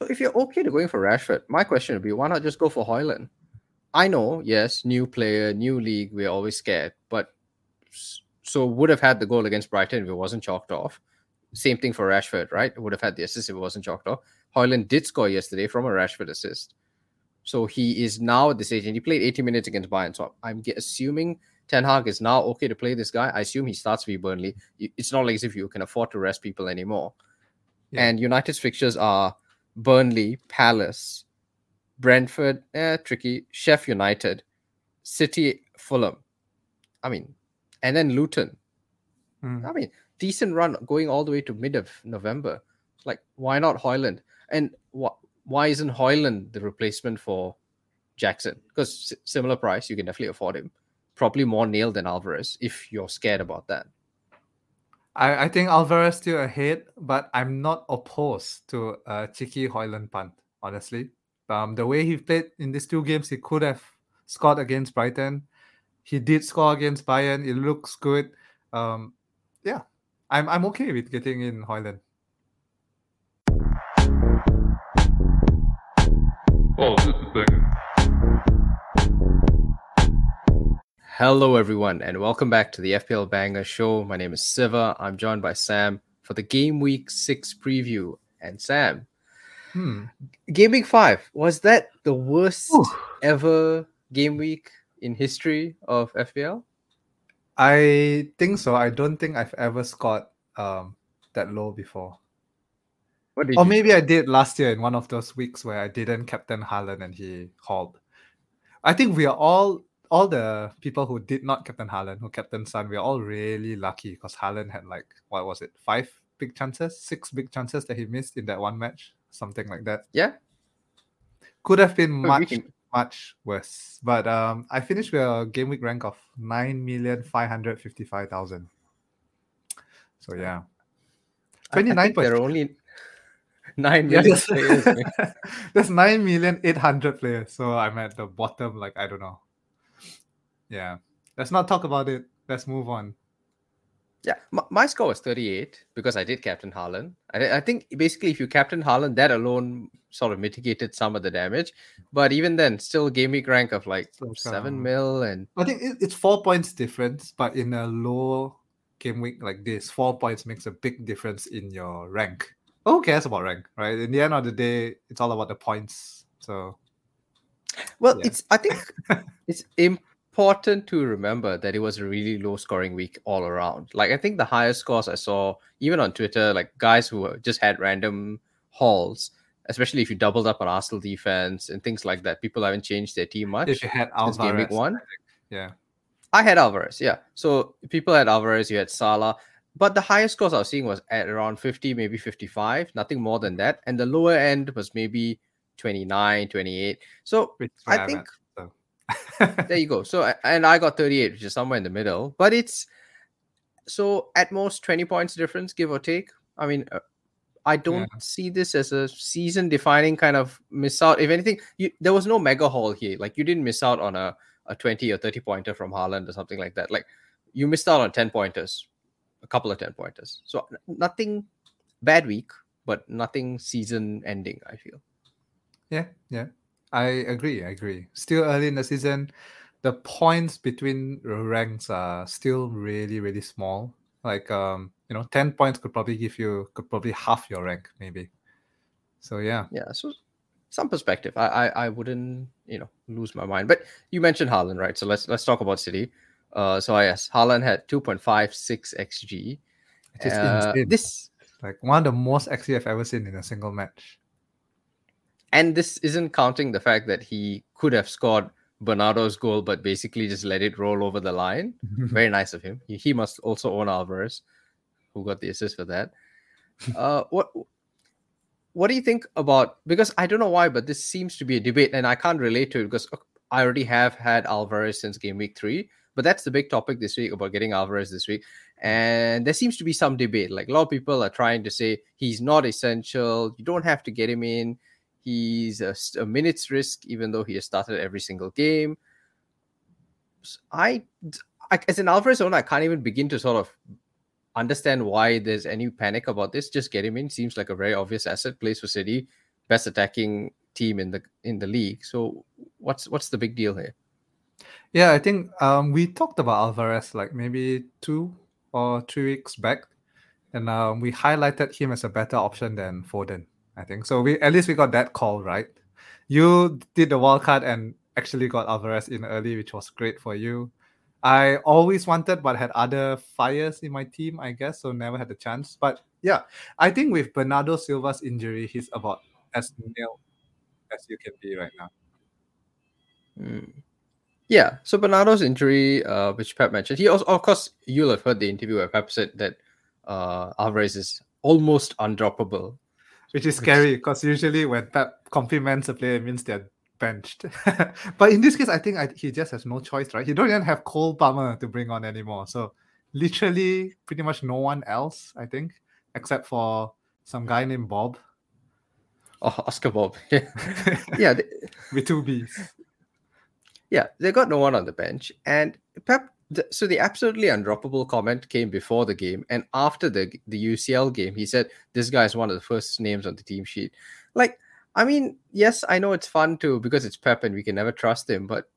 So if you're okay to going for Rashford, my question would be why not just go for Højlund? I know, yes, new player, new league, we're always scared, but so would have had the goal against Brighton if it wasn't chalked off. Same thing for Rashford, right? Would have had the assist if it wasn't chalked off. Højlund did score yesterday from a Rashford assist. So he is now at this age, and he played 80 minutes against Bayern. So I'm assuming Ten Hag is now okay to play this guy. I assume he starts for Burnley. It's not like as if you can afford to rest people anymore. Yeah. And United's fixtures are Burnley, Palace, Brentford, eh, tricky, Sheff United, City, Fulham. I mean, and then Luton. Mm. I mean, decent run going all the way to mid of November. Like, why not Højlund? And what why isn't Højlund the replacement for Jackson? Because similar price, you can definitely afford him. Probably more nailed than Alvarez if you're scared about that. I, I think Alvarez still ahead, but I'm not opposed to a cheeky Højlund punt, honestly. Um, the way he played in these two games, he could have scored against Brighton. He did score against Bayern. It looks good. Um, yeah, I'm I'm okay with getting in Højlund. Oh, this is thing. Hello, everyone, and welcome back to the FPL Banger Show. My name is Siva. I'm joined by Sam for the Game Week 6 preview. And Sam, hmm. Game Week 5, was that the worst Ooh. ever game week in history of FPL? I think so. I don't think I've ever scored um, that low before or maybe I did last year in one of those weeks where I didn't captain Haaland and he hauled. I think we are all all the people who did not captain Haaland, who captain Son, we are all really lucky because Haaland had like what was it, five big chances, six big chances that he missed in that one match, something like that. Yeah, could have been much much worse. But um, I finished with a game week rank of nine million five hundred fifty five thousand. So yeah, twenty nine. There are only nine million yes. players. There's nine million eight hundred players, so I'm at the bottom. Like I don't know. Yeah, let's not talk about it. Let's move on. Yeah, my, my score was 38 because I did captain Haaland. I, I think basically if you captain Haaland, that alone sort of mitigated some of the damage. But even then, still game week rank of like so, seven mil and I think it's four points difference, but in a low game week like this, four points makes a big difference in your rank who cares about rank, right? In the end of the day, it's all about the points. So, well, yeah. it's I think it's important to remember that it was a really low scoring week all around. Like I think the highest scores I saw, even on Twitter, like guys who just had random hauls, especially if you doubled up on Arsenal defense and things like that. People haven't changed their team much. If you had Alvarez, game week one, yeah. I had Alvarez, yeah. So people had Alvarez, you had Salah but the highest scores I was seeing was at around 50, maybe 55, nothing more than that. And the lower end was maybe 29, 28. So I think. there you go. So and I got 38, which is somewhere in the middle. But it's so at most 20 points difference, give or take. I mean, uh, I don't yeah. see this as a season defining kind of miss out. If anything, you, there was no mega haul here. Like you didn't miss out on a, a 20 or 30 pointer from Haaland or something like that. Like you missed out on 10 pointers a couple of 10 pointers. So nothing bad week, but nothing season ending, I feel. Yeah, yeah. I agree. I agree. Still early in the season, the points between ranks are still really, really small. Like um, you know, 10 points could probably give you could probably half your rank, maybe. So yeah. Yeah. So some perspective. I, I I wouldn't, you know, lose my mind. But you mentioned Haaland, right? So let's let's talk about City. Uh, so yes, Haaland had 2.56 xg. Uh, this like one of the most xg I've ever seen in a single match. And this isn't counting the fact that he could have scored Bernardo's goal, but basically just let it roll over the line. Very nice of him. He, he, must also own Alvarez, who got the assist for that. Uh, what what do you think about? Because I don't know why, but this seems to be a debate, and I can't relate to it because I already have had Alvarez since game week three. But that's the big topic this week about getting Alvarez this week. And there seems to be some debate. Like a lot of people are trying to say he's not essential. You don't have to get him in. He's a, a minute's risk, even though he has started every single game. I, I, as an Alvarez owner, I can't even begin to sort of understand why there's any panic about this. Just get him in. Seems like a very obvious asset. Plays for City. best attacking team in the in the league. So what's what's the big deal here? Yeah, I think um, we talked about Alvarez like maybe two or three weeks back, and um, we highlighted him as a better option than Foden. I think so. We at least we got that call right. You did the wild card and actually got Alvarez in early, which was great for you. I always wanted, but had other fires in my team, I guess, so never had the chance. But yeah, I think with Bernardo Silva's injury, he's about as nil as you can be right now. Mm. Yeah. So Bernardo's injury, uh, which Pep mentioned, he also, of course, you'll have heard the interview where Pep said that uh, Alvarez is almost undroppable, which is scary because usually when Pep compliments a player, it means they're benched. but in this case, I think I, he just has no choice, right? He don't even have Cole Palmer to bring on anymore. So literally, pretty much no one else, I think, except for some guy named Bob. Oh, Oscar Bob. Yeah, yeah. They, with two B's. Yeah, they got no one on the bench, and Pep. The, so the absolutely undroppable comment came before the game, and after the the UCL game, he said this guy is one of the first names on the team sheet. Like, I mean, yes, I know it's fun to because it's Pep and we can never trust him, but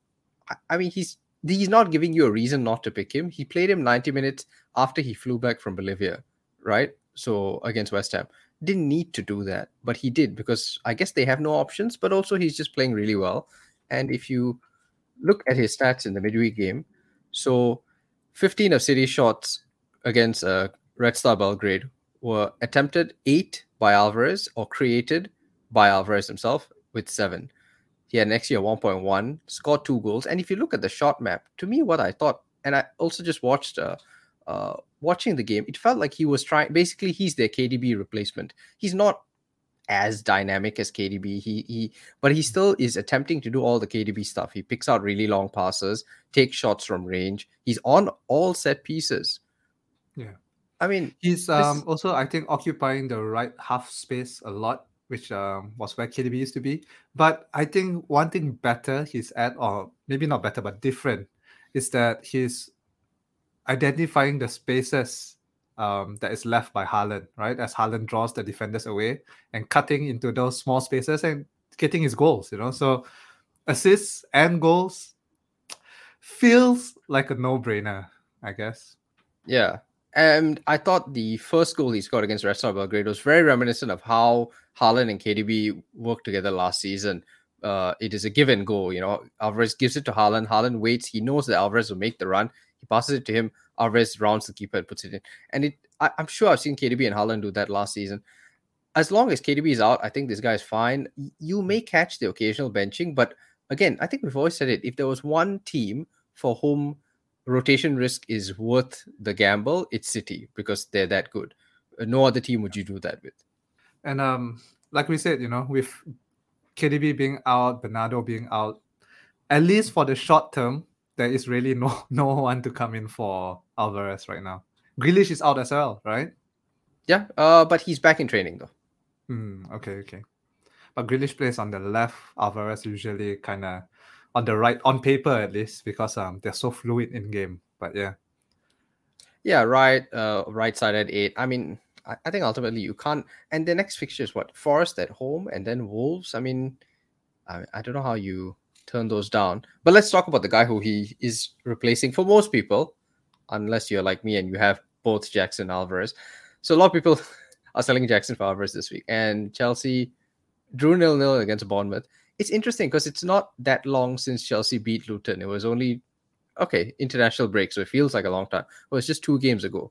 I, I mean, he's he's not giving you a reason not to pick him. He played him 90 minutes after he flew back from Bolivia, right? So against West Ham. Didn't need to do that, but he did because I guess they have no options, but also he's just playing really well. And if you look at his stats in the midweek game, so 15 of City shots against uh, Red Star Belgrade were attempted eight by Alvarez or created by Alvarez himself with seven. He had next year 1.1, scored two goals. And if you look at the shot map, to me, what I thought, and I also just watched uh, uh, watching the game, it felt like he was trying. Basically, he's their KDB replacement. He's not as dynamic as KDB. He he, but he still is attempting to do all the KDB stuff. He picks out really long passes, takes shots from range. He's on all set pieces. Yeah, I mean, he's um this... also I think occupying the right half space a lot, which um was where KDB used to be. But I think one thing better he's at, or maybe not better but different, is that he's identifying the spaces um, that is left by Haaland, right? As Haaland draws the defenders away and cutting into those small spaces and getting his goals, you know. So assists and goals feels like a no-brainer, I guess. Yeah. And I thought the first goal he scored against Red Star Belgrade was very reminiscent of how Haaland and KDB worked together last season. Uh, it is a give and go. You know, Alvarez gives it to Haaland. Haaland waits. He knows that Alvarez will make the run. He passes it to him. Alvarez rounds the keeper and puts it in. And it, I, am sure I've seen KDB and Haaland do that last season. As long as KDB is out, I think this guy is fine. You may catch the occasional benching, but again, I think we've always said it. If there was one team for whom rotation risk is worth the gamble, it's City because they're that good. No other team would you do that with. And um, like we said, you know, with KDB being out, Bernardo being out, at least for the short term, there is really no no one to come in for Alvarez right now. Grealish is out as well, right? Yeah, uh, but he's back in training though. Hmm. okay, okay. But Grealish plays on the left. Alvarez usually kind of on the right, on paper at least, because um they're so fluid in game. But yeah. Yeah, right. Uh, right side at eight. I mean, I, I think ultimately you can't. And the next fixture is what Forest at home, and then Wolves. I mean, I, I don't know how you turn those down. But let's talk about the guy who he is replacing for most people, unless you're like me and you have both Jackson Alvarez. So a lot of people are selling Jackson for Alvarez this week. And Chelsea drew nil nil against Bournemouth. It's interesting because it's not that long since Chelsea beat Luton. It was only okay, international break, so it feels like a long time. Well, it's just two games ago.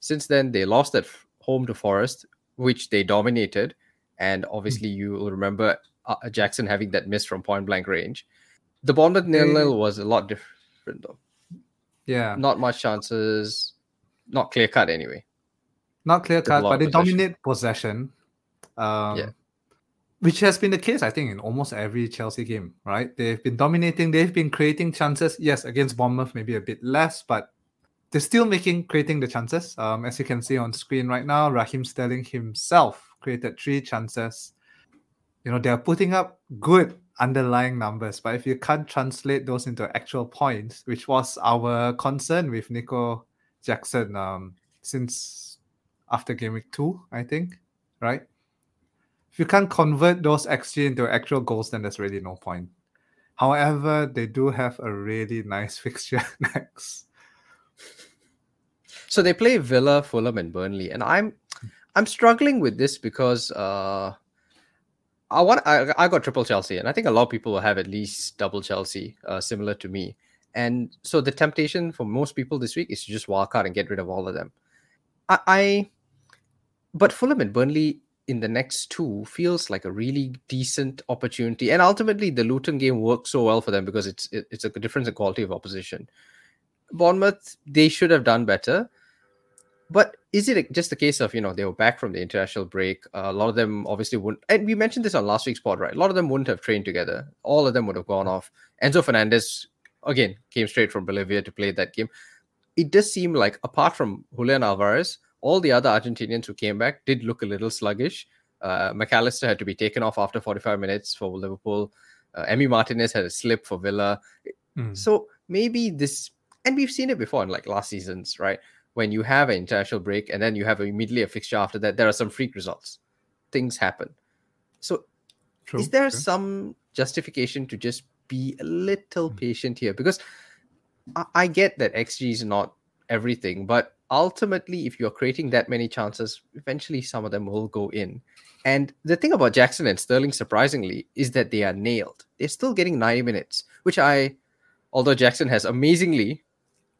Since then, they lost at home to Forest, which they dominated. And obviously, hmm. you will remember uh, Jackson having that miss from point blank range. The Bournemouth nil nil was a lot different though. Yeah, not much chances, not clear cut anyway. Not clear cut, but they possession. dominate possession. Um, yeah. Which has been the case, I think, in almost every Chelsea game, right? They've been dominating, they've been creating chances. Yes, against Bournemouth, maybe a bit less, but they're still making creating the chances. Um, as you can see on screen right now, Raheem Sterling himself created three chances you know they're putting up good underlying numbers but if you can't translate those into actual points which was our concern with nico jackson um, since after game week two i think right if you can't convert those XG into actual goals, then there's really no point. However, they do have a really nice fixture next. So they play Villa, Fulham, and Burnley, and I'm I'm struggling with this because uh, I want I, I got triple Chelsea, and I think a lot of people will have at least double Chelsea, uh, similar to me. And so the temptation for most people this week is to just walk out and get rid of all of them. I, I but Fulham and Burnley in the next two feels like a really decent opportunity. And ultimately, the Luton game works so well for them because it's it, it's a difference in quality of opposition. Bournemouth, they should have done better. But is it just a case of, you know, they were back from the international break? Uh, a lot of them obviously wouldn't. And we mentioned this on last week's pod, right? A lot of them wouldn't have trained together. All of them would have gone off. Enzo Fernandez, again, came straight from Bolivia to play that game. It does seem like, apart from Julian Alvarez, all the other Argentinians who came back did look a little sluggish. Uh, Mac Allister had to be taken off after 45 minutes for Liverpool. Uh, Emi Martinez had a slip for Villa. Mm. So maybe this, and we've seen it before in like last seasons, right? When you have an international break and then you have immediately a fixture after that, there are some freak results. Things happen. So True. is there True. some justification to just be a little mm. patient here? Because I, I get that XG is not everything, but ultimately, if you're creating that many chances, eventually some of them will go in. And the thing about Jackson and Sterling, surprisingly, is that they are nailed. They're still getting 90 minutes, which I, although Jackson has amazingly,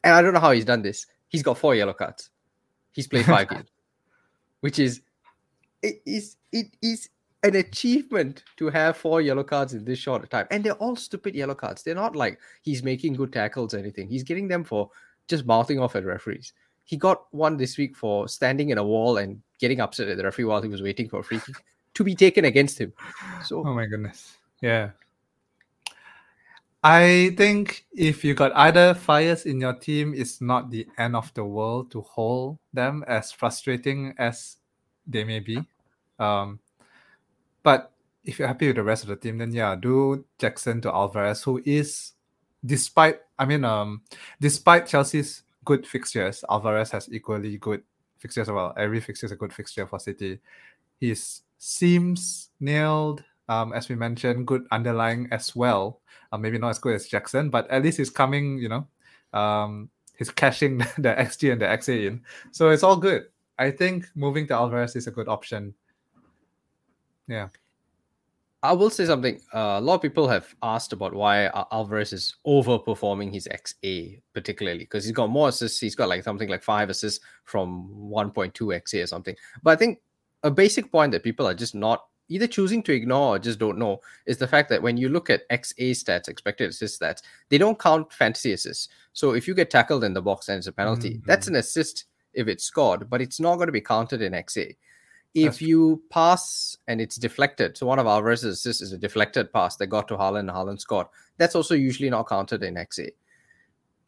and I don't know how he's done this, he's got four yellow cards. He's played five games, which is, it is, it is an achievement to have four yellow cards in this short time. And they're all stupid yellow cards. They're not like he's making good tackles or anything. He's getting them for just mouthing off at referees. He got one this week for standing in a wall and getting upset at the referee while he was waiting for a free kick to be taken against him. So, oh my goodness, yeah. I think if you got either fires in your team, it's not the end of the world to hold them as frustrating as they may be. Um, but if you're happy with the rest of the team, then yeah, do Jackson to Alvarez, who is, despite I mean, um, despite Chelsea's good fixtures. Alvarez has equally good fixtures. As well, every fixture is a good fixture for City. His seems nailed, um, as we mentioned, good underlying as well. Uh, maybe not as good as Jackson, but at least he's coming, you know, um, he's cashing the XG and the XA in. So it's all good. I think moving to Alvarez is a good option. Yeah. I will say something. Uh, a lot of people have asked about why Alvarez is overperforming his XA, particularly because he's got more assists. He's got like something like five assists from 1.2 XA or something. But I think a basic point that people are just not either choosing to ignore or just don't know is the fact that when you look at XA stats, expected assist stats, they don't count fantasy assists. So if you get tackled in the box and it's a penalty, mm-hmm. that's an assist if it's scored, but it's not going to be counted in XA if you pass and it's deflected, so one of Alvarez's assists is a deflected pass that got to Haaland and Haaland scored. That's also usually not counted in XA.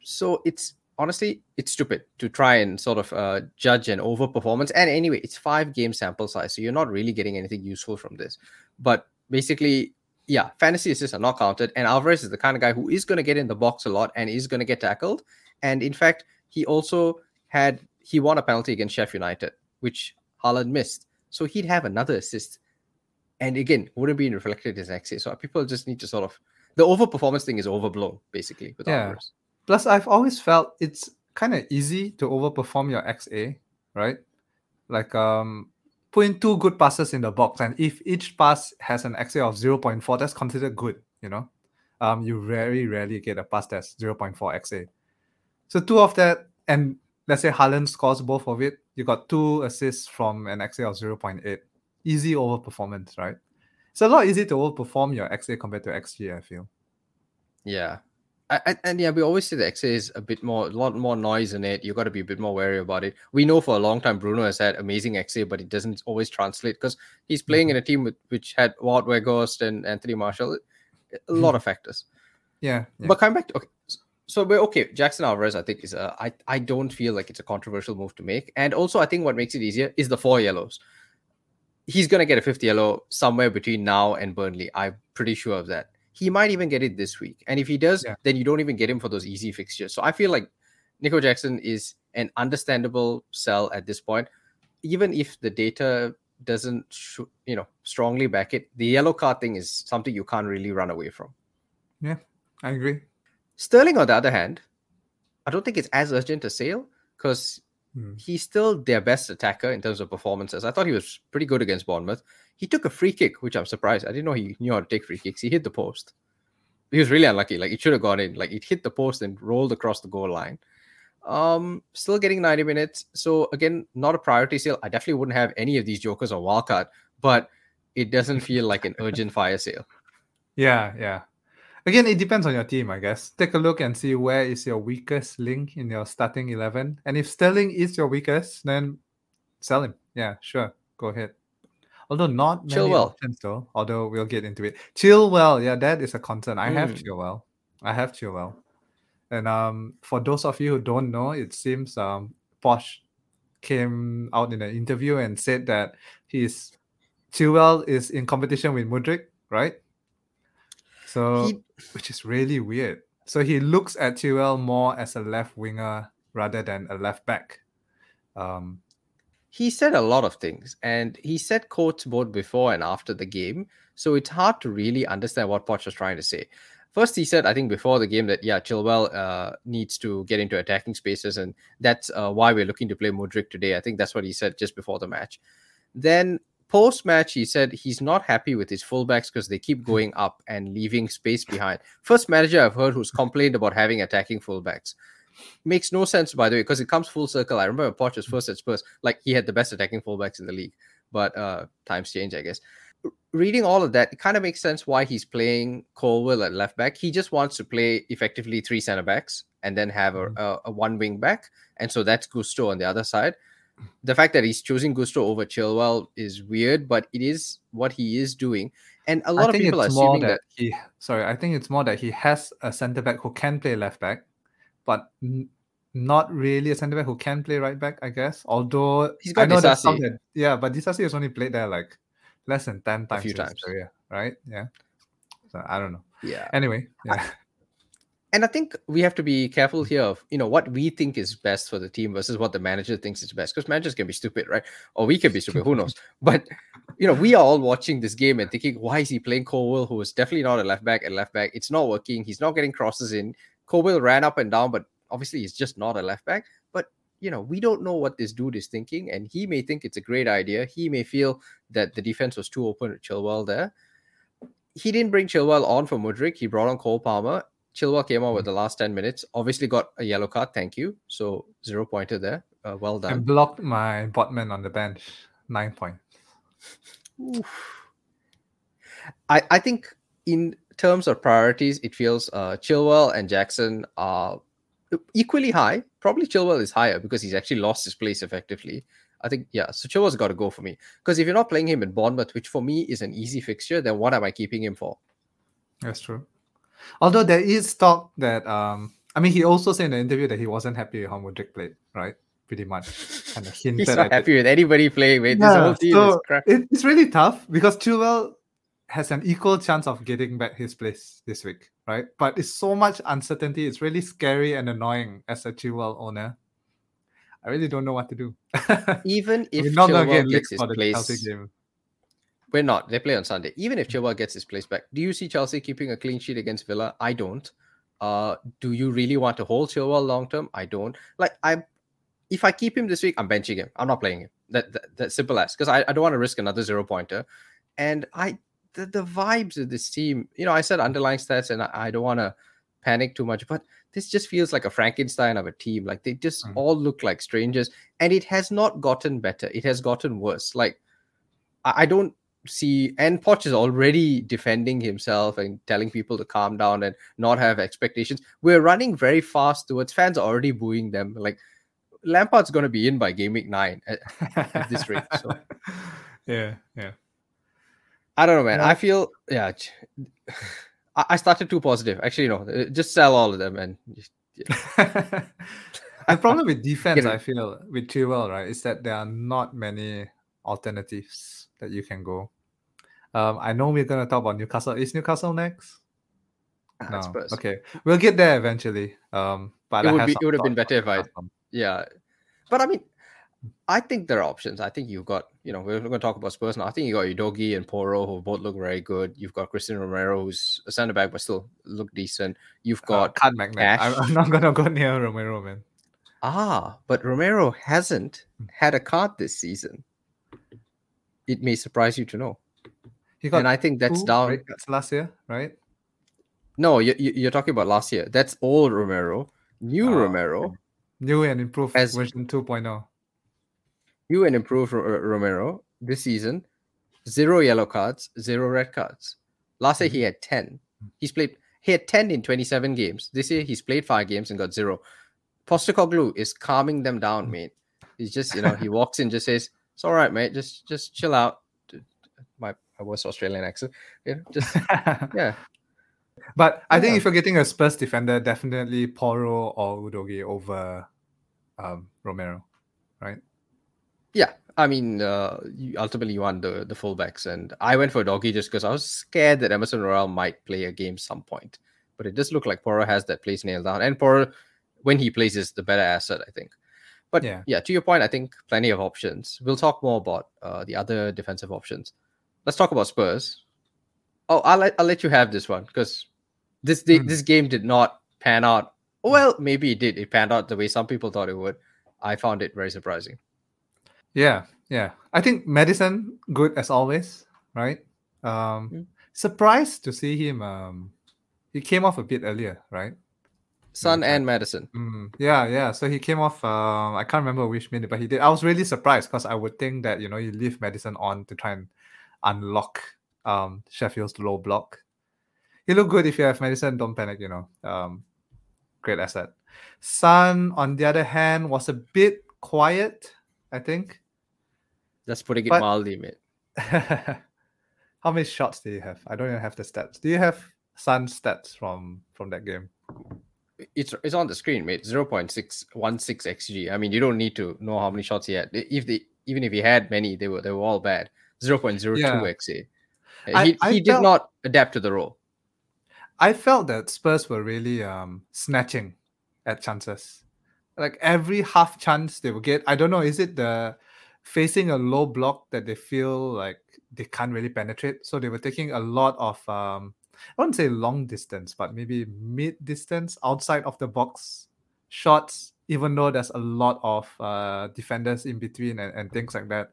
So it's honestly it's stupid to try and sort of uh, judge an over performance. And anyway, it's five game sample size, so you're not really getting anything useful from this. But basically, yeah, fantasy assists are not counted. And Alvarez is the kind of guy who is going to get in the box a lot and is going to get tackled. And in fact, he also had he won a penalty against Sheffield United, which Haaland missed. So he'd have another assist. And again, wouldn't be reflected as XA. So people just need to sort of the overperformance thing is overblown, basically, with yeah. Plus, I've always felt it's kind of easy to overperform your XA, right? Like um putting two good passes in the box, and if each pass has an XA of 0.4, that's considered good, you know. Um, you very rarely get a pass that's 0.4 XA. So two of that, and let's say Haaland scores both of it, you got two assists from an XA of 0.8. Easy overperformance, right? It's a lot easier to overperform your XA compared to XG, I feel. Yeah. I, and yeah, we always say the XA is a bit more, a lot more noise in it. You've got to be a bit more wary about it. We know for a long time Bruno has had amazing XA, but it doesn't always translate because he's playing mm-hmm. in a team with, which had Wout Weghorst and Anthony Martial. A lot mm-hmm. of factors. Yeah, yeah. But coming back to okay, so we're okay. Jackson Alvarez, I think, is a. I I don't feel like it's a controversial move to make, and also I think what makes it easier is the four yellows. He's gonna get a fifth yellow somewhere between now and Burnley. I'm pretty sure of that. He might even get it this week, and if he does, yeah. then you don't even get him for those easy fixtures. So I feel like Nico Jackson is an understandable sell at this point, even if the data doesn't, sh- you know, strongly back it. The yellow card thing is something you can't really run away from. Yeah, I agree. Sterling, on the other hand, I don't think it's as urgent a sale because hmm. he's still their best attacker in terms of performances. I thought he was pretty good against Bournemouth. He took a free kick, which I'm surprised. I didn't know he knew how to take free kicks. He hit the post. He was really unlucky. Like it should have gone in. Like it hit the post and rolled across the goal line. Um, still getting 90 minutes. So again, not a priority sale. I definitely wouldn't have any of these jokers on wildcard, but it doesn't feel like an urgent fire sale. Yeah, yeah. Again, it depends on your team, I guess. Take a look and see where is your weakest link in your starting 11. And if Sterling is your weakest, then sell him. Yeah, sure. Go ahead. Although not many Chilwell. options though, although we'll get into it. Chilwell, yeah, that is a concern. I mm. have Chilwell. I have Chilwell. And um, for those of you who don't know, it seems um, Poch came out in an interview and said that his Chilwell is in competition with Mudryk, right? So, he... which is really weird. So he looks at Chilwell more as a left winger rather than a left back. Um, he said a lot of things, and he said quotes both before and after the game. So it's hard to really understand what Poch was trying to say. First, he said, I think before the game that yeah, Chilwell uh, needs to get into attacking spaces, and that's uh, why we're looking to play Mudryk today. I think that's what he said just before the match. Then post match, he said he's not happy with his fullbacks because they keep going up and leaving space behind. First manager I've heard who's complained about having attacking fullbacks. Makes no sense, by the way, because it comes full circle. I remember Poch was first at Spurs, like he had the best attacking fullbacks in the league, but uh, times change, I guess. Reading all of that, it kind of makes sense why he's playing Colwill at left back. He just wants to play effectively three center backs and then have a, mm-hmm. a, a one wing back, and so that's Gusto on the other side the fact that he's choosing Gusto over Chilwell is weird, but it is what he is doing. And a lot of people are assuming that, that, he sorry, I think it's more that he has a centre back who can play left back, but n- not really a centre back who can play right back, I guess. Although he's got I know Disasi. that yeah, but Disasi has only played there like less than 10 times. A few times. Career, right? Yeah. So I don't know. Yeah. Anyway, yeah and I think we have to be careful here of you know what we think is best for the team versus what the manager thinks is best. Because managers can be stupid, right? Or we can be stupid. Who knows? But you know, we are all watching this game and thinking, why is he playing Colwill, who is definitely not a left back and left back? It's not working. He's not getting crosses in. Colwill ran up and down, but obviously he's just not a left back. But you know, we don't know what this dude is thinking, and he may think it's a great idea. He may feel that the defense was too open to Chilwell there. He didn't bring Chilwell on for Mudryk. He brought on Cole Palmer, Chilwell came out with mm. the last 10 minutes. Obviously got a yellow card. Thank you. So zero pointer there. Uh, well done. And blocked my botman on the bench. Nine points. I, I think in terms of priorities, it feels uh, Chilwell and Jackson are equally high. Probably Chilwell is higher because he's actually lost his place effectively. I think, yeah, so Chilwell's got to go for me. Because if you're not playing him in Bournemouth, which for me is an easy fixture, then what am I keeping him for? That's true. Although there is talk that um, I mean, he also said in the interview that he wasn't happy with how Mudryk played, right? Pretty much, kind of hinted. He's not happy it. with anybody playing. With yeah, this whole team so it, it's really tough because Chilwell has an equal chance of getting back his place this week, right? But it's so much uncertainty. It's really scary and annoying as a Chilwell owner. I really don't know what to do. Even if Chilwell gets his place, we're not. They play on Sunday. Even if Chilwell gets his place back, do you see Chelsea keeping a clean sheet against Villa? I don't. Uh, do you really want to hold Chilwell long term? I don't. Like I, if I keep him this week, I'm benching him. I'm not playing him. That that, that simple as because I, I don't want to risk another zero pointer. And I the, the vibes of this team, you know, I said underlying stats, and I, I don't want to panic too much, but this just feels like a Frankenstein of a team. Like they just mm. all look like strangers, and it has not gotten better. It has gotten worse. Like I, I don't see and Poch is already defending himself and telling people to calm down and not have expectations. We're running very fast towards fans are already booing them. Like Lampard's going to be in by game week nine at, at this rate. So yeah, yeah. I don't know, man. Yeah. I feel yeah. I started too positive. Actually, no, uh, just sell all of them and. Just, yeah. the problem with defense, I feel, with Chilwell, right, is that there are not many alternatives that you can go. Um, I know we're gonna talk about Newcastle. Is Newcastle next? Ah, no. Okay, we'll get there eventually. Um, but it would be it would have been better if I yeah, but I mean, I think there are options. I think you've got, you know, we're going to talk about Spurs now. I think you got Udogie and Porro who both look very good. You've got Christian Romero, who's a centre back, but still look decent. You've uh, got uh. I'm, I'm not going to go near Romero, man. Ah, but Romero hasn't hmm. had a card this season. It may surprise you to know. And I think that's down. That's last year, right? No, you, you're talking about last year. That's old Romero. New oh, Romero. New and improved as, version 2.0 new and improved Romero this season, zero yellow cards, zero red cards. Last year he mm-hmm. had 10. He's played he had 10 in 27 games. This year he's played five games and got zero. Postecoglou is calming them down, mate. He's just, you know, he walks in, just says, It's all right, mate. Just just chill out. My my worst Australian accent. Yeah, just yeah. But I think if you're getting a Spurs defender, definitely Porro or Udogie over um, Romero, right? Yeah, I mean, uh, you, ultimately you want the the fullbacks, and I went for Doggy just because I was scared that Emerson Royal might play a game some point. But it does look like Porro has that place nailed down, and Porro, when he plays, is the better asset, I think. But yeah, yeah to your point, I think plenty of options. We'll talk more about uh, the other defensive options. Let's talk about Spurs. Oh, I'll let, I'll let you have this one because this mm. this game did not pan out. Well, maybe it did. It panned out the way some people thought it would. I found it very surprising. Yeah, yeah. I think Maddison good as always, right? Um, mm. surprised to see him. Um, he came off a bit earlier, right? Son and Maddison. Mm, yeah, yeah. So he came off. Um, I can't remember which minute, but he did. I was really surprised because I would think that you know you leave Maddison on to try and unlock um Sheffield's low block. He look good if you have Maddison. Don't panic. You know, um, great asset. Son, on the other hand, was a bit quiet. I think that's putting it but, mildly, mate. how many shots do you have? I don't even have the stats. Do you have Son stats from from that game? It's it's on the screen, mate. Zero point six one six xg. I mean, you don't need to know how many shots he had. If they even if he had many, they were they were all bad. Zero point zero two xg. I, he I he felt, did not adapt to the role. I felt that Spurs were really um snatching at chances. Like every half chance they would get. I don't know. Is it the facing a low block that they feel like they can't really penetrate. So they were taking a lot of um, I wouldn't say long distance, but maybe mid distance outside of the box shots, even though there's a lot of uh, defenders in between and, and things like that.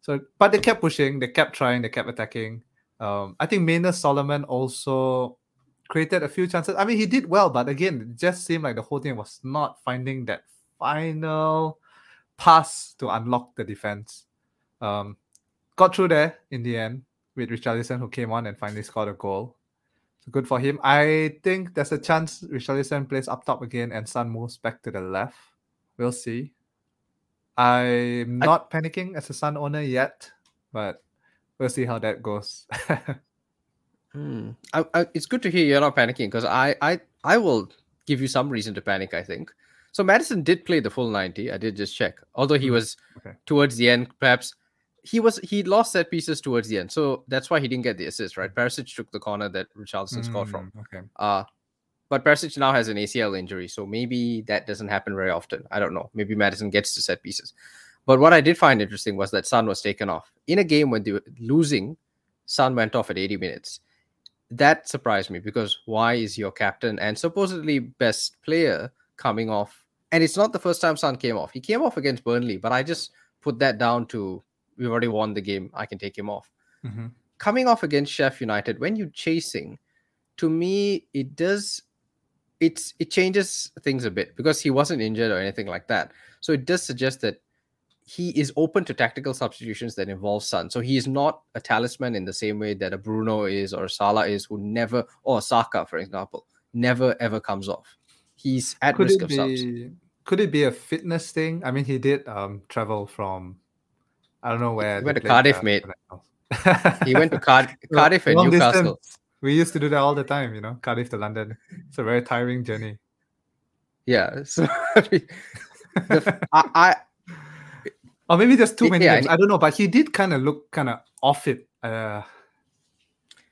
So, but they kept pushing, they kept trying, they kept attacking. Um, I think Manor Solomon also created a few chances. I mean, he did well, but again, it just seemed like the whole team was not finding that final pass to unlock the defense. Um, got through there in the end with Richarlison, who came on and finally scored a goal. So good for him. I think there's a chance Richarlison plays up top again and Son moves back to the left. We'll see. I'm not I... panicking as a Son owner yet, but we'll see how that goes. hmm. I, I, it's good to hear you're not panicking because I, I, I will give you some reason to panic. I think so Maddison did play the full 90. I did just check. Although he hmm, was okay. towards the end, perhaps he was he lost set pieces towards the end. So that's why he didn't get the assist, right? Perisic took the corner that Richarlison mm, scored from. Hmm, okay. Uh but Perisic now has an ACL injury, so maybe that doesn't happen very often. I don't know. Maybe Maddison gets to set pieces. But what I did find interesting was that Son was taken off. In a game when they were losing, Son went off at 80 minutes. That surprised me because why is your captain and supposedly best player coming off and it's not the first time Son came off. He came off against Burnley, but I just put that down to we've already won the game. I can take him off. Mm-hmm. Coming off against Sheff United, when you're chasing, to me, it does it's it changes things a bit because he wasn't injured or anything like that. So it does suggest that he is open to tactical substitutions that involve Son. So he is not a talisman in the same way that a Bruno is or Salah is, who never or Saka, for example, never ever comes off. He's at Could risk of be, subs could it be a fitness thing? I mean, he did um travel from I don't know where. He went to Cardiff, uh, mate. he went to Card- Cardiff and Newcastle. Distance. We used to do that all the time, you know, Cardiff to London. It's a very tiring journey. Yeah. So the, I, I or maybe there's too many. Yeah, I don't know, but he did kind of look kind of off it. Uh,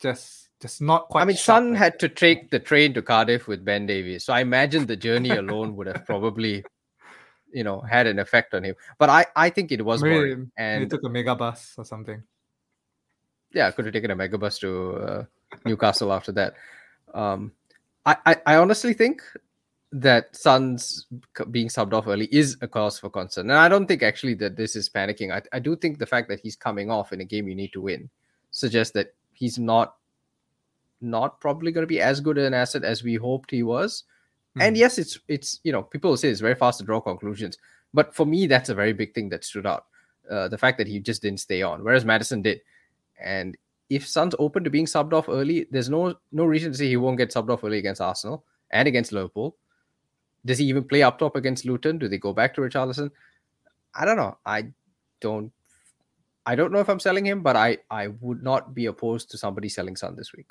just just not quite. I mean, Son had to take the train to Cardiff with Ben Davies, so I imagine the journey alone would have probably you know had an effect on him. But I I think it was maybe, boring. And he took a mega bus or something. Yeah, could have taken a mega bus to uh, Newcastle after that. Um, I, I I honestly think that Son's being subbed off early is a cause for concern. And I don't think actually that this is panicking. I, I do think the fact that he's coming off in a game you need to win suggests that he's not not probably going to be as good an asset as we hoped he was. Mm. And yes, it's it's you know people say it's very fast to draw conclusions, but for me that's a very big thing that stood out. Uh, the fact that he just didn't stay on, whereas Maddison did. And if Son's open to being subbed off early, there's no no reason to say he won't get subbed off early against Arsenal and against Liverpool. Does he even play up top against Luton? Do they go back to Richarlison? I don't know. I don't I don't know if I'm selling him, but I I would not be opposed to somebody selling Son this week.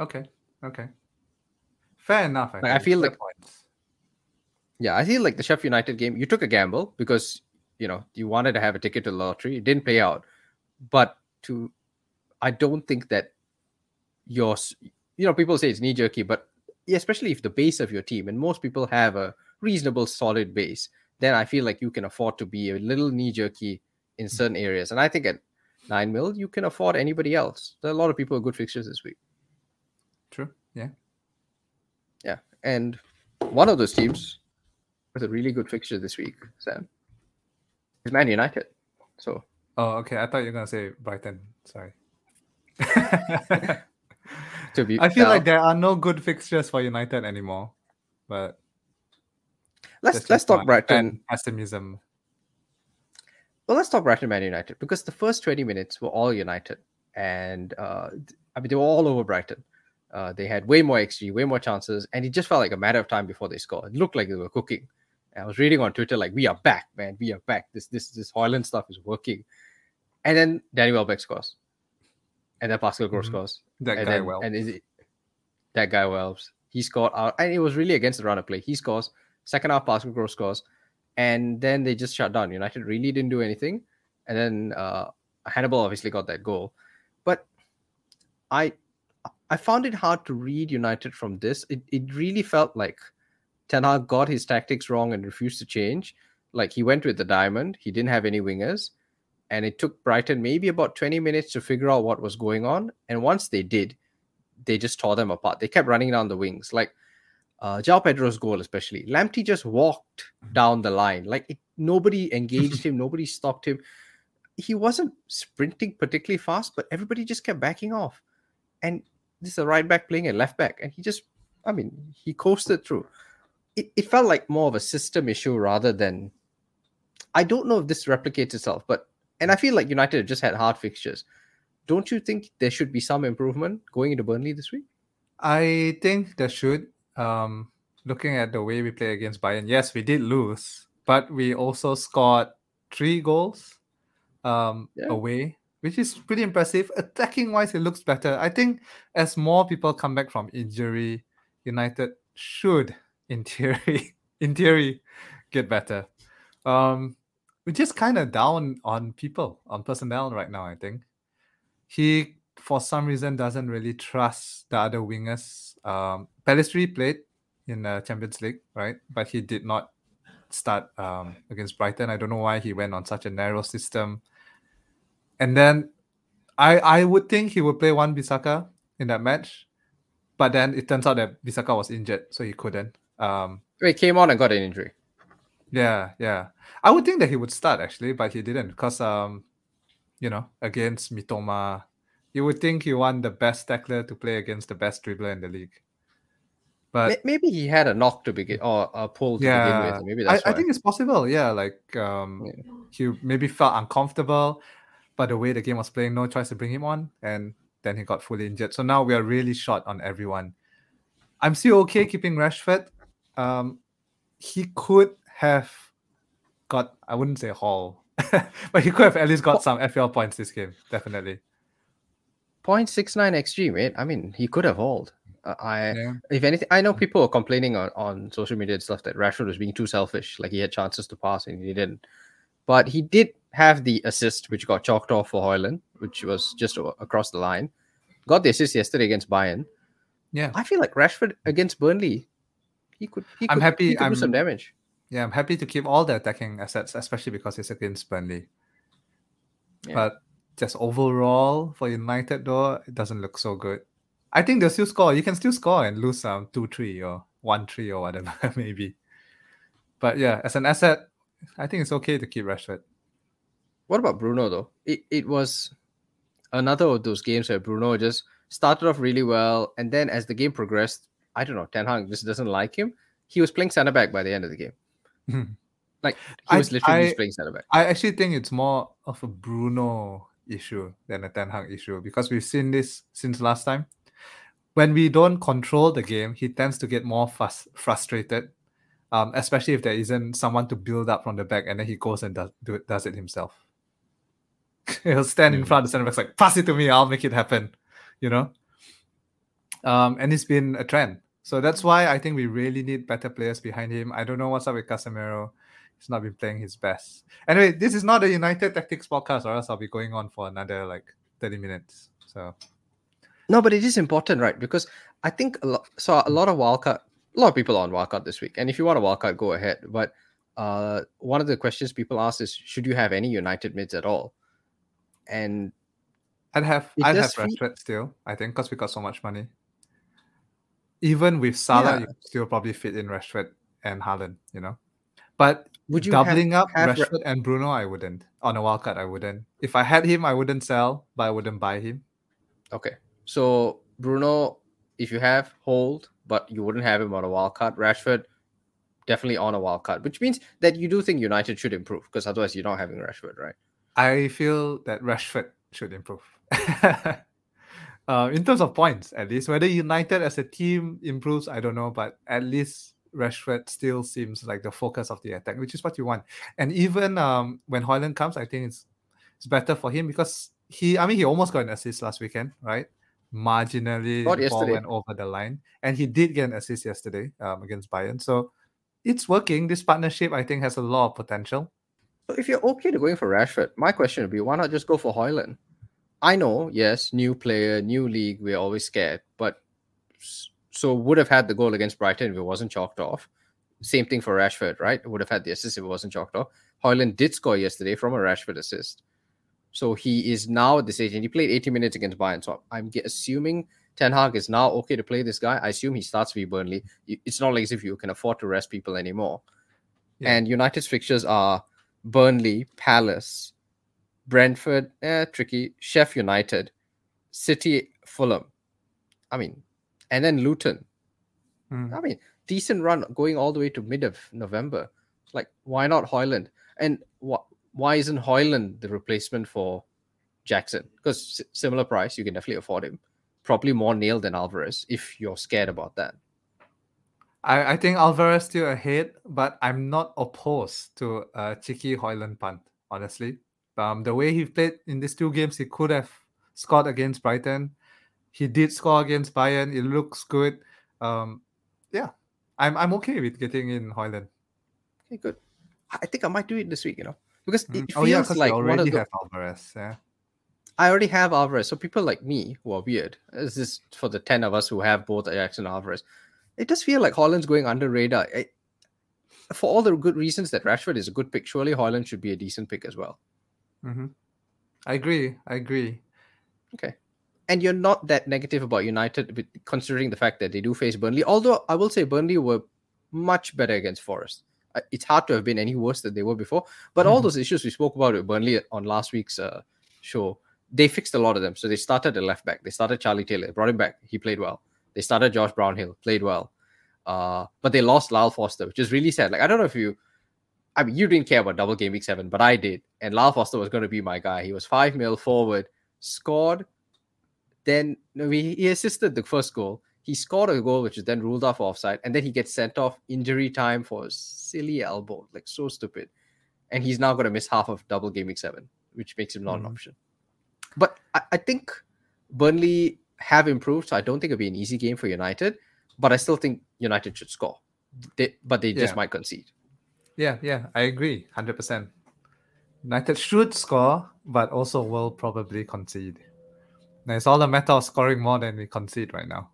Okay. Okay. Fair enough. I, like, I feel like points. Yeah, I feel like the Sheff United game, you took a gamble because you know you wanted to have a ticket to the lottery. It didn't pay out. But to I don't think that your you know, people say it's knee jerky, but especially if the base of your team and most people have a reasonable solid base, then I feel like you can afford to be a little knee jerky in hmm. certain areas. And I think at nine mil, you can afford anybody else. There are a lot of people with good fixtures this week. True. Yeah. And one of those teams with a really good fixture this week, Sam, is Man United. So. Oh, okay. I thought you were gonna say Brighton. Sorry. to be, I feel like there are no good fixtures for United anymore, but let's let's talk Brighton pessimism. Well, let's talk Brighton Man United because the first twenty minutes were all United, and uh, I mean they were all over Brighton. Uh, they had way more XG, way more chances, and it just felt like a matter of time before they scored. It looked like they were cooking. And I was reading on Twitter like, "We are back, man. We are back. This this this Højlund stuff is working." And then Danny Welbeck scores, and then Pascal Gross mm-hmm. scores. That and guy then, Wells. And is it, that guy Wells. He scored out, and it was really against the run of play. He scores. Second half, Pascal Gross scores, and then they just shut down. United really didn't do anything, and then uh, Hannibal obviously got that goal, but I I found it hard to read United from this. It, it really felt like Ten Hag got his tactics wrong and refused to change. Like he went with the diamond, he didn't have any wingers, and it took Brighton maybe about 20 minutes to figure out what was going on. And once they did, they just tore them apart. They kept running down the wings. Like uh, João Pedro's goal, especially. Lamptey just walked down the line. Like it, nobody engaged him, nobody stopped him. He wasn't sprinting particularly fast, but everybody just kept backing off. And this is a right back playing a left back, and he just, I mean, he coasted through. It, it felt like more of a system issue rather than. I don't know if this replicates itself, but and I feel like United just had hard fixtures. Don't you think there should be some improvement going into Burnley this week? I think there should. Um, looking at the way we play against Bayern, yes, we did lose, but we also scored three goals um, yeah. away which is pretty impressive. Attacking wise, it looks better. I think as more people come back from injury, United should, in theory, in theory, get better. Um, we're just kind of down on people, on personnel right now. I think he, for some reason, doesn't really trust the other wingers. Um, played in the Champions League, right? But he did not start um, against Brighton. I don't know why he went on such a narrow system and then I I would think he would play Wan-Bissaka in that match, but then it turns out that Bissaka was injured, so he couldn't. Um, he came on and got an injury. Yeah, yeah. I would think that he would start actually, but he didn't because um, you know, against Mitoma, you would think he won the best tackler to play against the best dribbler in the league. But maybe he had a knock to begin or a pull to yeah, begin with. Maybe that's I, I, think it's possible. Yeah, like um, yeah. he maybe felt uncomfortable but the way the game was playing, no choice to bring him on, and then he got fully injured. So now we are really short on everyone. I'm still okay keeping Rashford. Um, he could have got, I wouldn't say haul, but he could have at least got some FPL points this game, definitely. 0.69 XG, mate. I mean, he could have hauled. Uh, I, yeah. if anything, I know people are complaining on, on social media and stuff that Rashford was being too selfish. Like he had chances to pass and he didn't. But he did have the assist, which got chalked off for Højlund, which was just across the line. Got the assist yesterday against Bayern. Yeah, I feel like Rashford against Burnley, he could. He I'm could, happy. He could I'm do some damage. yeah, I'm happy to keep all the attacking assets, especially because it's against Burnley. Yeah. But just overall for United, though, it doesn't look so good. I think they'll still score. You can still score and lose um two three or one three or whatever maybe. But yeah, as an asset, I think it's okay to keep Rashford. What about Bruno though? It it was another of those games where Bruno just started off really well, and then as the game progressed, I don't know, Ten Hag just doesn't like him. He was playing centre back by the end of the game. Hmm. like he was I, literally I, playing centre back. I actually think it's more of a Bruno issue than a Ten Hag issue because we've seen this since last time. When we don't control the game, he tends to get more fast, frustrated, um, especially if there isn't someone to build up from the back, and then he goes and does do it, does it himself. He'll stand in front of the center back, like pass it to me, I'll make it happen. You know. Um, and it's been a trend. So that's why I think we really need better players behind him. I don't know what's up with Casemiro. He's not been playing his best. Anyway, this is not a United Tactics podcast, or else I'll be going on for another like 30 minutes. So no, but it is important, right? Because I think a lot so a lot of wildcard a lot of people are on wildcard this week. And if you want a wildcard, go ahead. But uh one of the questions people ask is should you have any United mids at all? And I'd have I'd have Rashford still, I think, because we got so much money even with Salah, yeah. you still probably fit in Rashford and Haaland, you know. But would you doubling have, up have Rashford Ra- and Bruno? I wouldn't on a wildcard. I wouldn't. If I had him, I wouldn't sell, but I wouldn't buy him. Okay, so Bruno, if you have hold, but you wouldn't have him on a wildcard. Rashford, definitely on a wildcard, which means that you do think United should improve because otherwise you're not having Rashford, right? I feel that Rashford should improve. uh, in terms of points, at least. Whether United as a team improves, I don't know, but at least Rashford still seems like the focus of the attack, which is what you want. And even um, when Højlund comes, I think it's it's better for him because he, I mean, he almost got an assist last weekend, right? Marginally, ball went over the line, and he did get an assist yesterday um, against Bayern. So it's working. This partnership, I think, has a lot of potential. So if you're okay to going for Rashford, my question would be, why not just go for Højlund? I know, yes, new player, new league, we're always scared, but so would have had the goal against Brighton if it wasn't chalked off. Same thing for Rashford, right? Would have had the assist if it wasn't chalked off. Højlund did score yesterday from a Rashford assist. So he is now at this age, and he played 80 minutes against Bayern. So I'm assuming Ten Hag is now okay to play this guy. I assume he starts for Burnley. It's not like as if you can afford to rest people anymore. Yeah. And United's fixtures are Burnley, Palace, Brentford, eh, tricky. Sheff United, City, Fulham. I mean, and then Luton. Mm. I mean, decent run going all the way to mid of November. Like, why not Højlund? And wh- why isn't Højlund the replacement for Jackson? Because s- similar price, you can definitely afford him. Probably more nailed than Alvarez if you're scared about that. I, I think Alvarez still ahead, but I'm not opposed to a cheeky Højlund punt, honestly. Um, the way he played in these two games, he could have scored against Brighton. He did score against Bayern. It looks good. Um, yeah, I'm I'm okay with getting in Højlund. Okay, good. I think I might do it this week. You know, because it feels mm. oh, yeah, like already the... have Alvarez. Yeah. I already have Alvarez. So people like me who are weird, this is for the 10 of us who have both Ajax and Alvarez. It does feel like Højlund's going under radar. It, for all the good reasons that Rashford is a good pick, surely Holland should be a decent pick as well. Mm-hmm. I agree. I agree. Okay. And you're not that negative about United, considering the fact that they do face Burnley. Although I will say Burnley were much better against Forest. Uh, it's hard to have been any worse than they were before. But mm-hmm. all those issues we spoke about with Burnley on last week's uh, show, they fixed a lot of them. So they started the left back. They started Charlie Taylor. brought him back. He played well. They started Josh Brownhill. Played well. Uh, but they lost Lyle Foster, which is really sad. Like I don't know if you I mean, you didn't care about double game week seven, but I did. And Lyle Foster was going to be my guy. He was five mil forward, scored. Then he assisted the first goal. He scored a goal, which is then ruled off offside, and then he gets sent off injury time for a silly elbow, like so stupid. And he's now going to miss half of double game week seven, which makes him not mm-hmm. an option. But I, I think Burnley have improved, so I don't think it'll be an easy game for United. But I still think United should score. They, but they just yeah. might concede. Yeah, yeah, I agree, hundred percent. United should score, but also will probably concede. Now, it's all a matter of scoring more than we concede right now.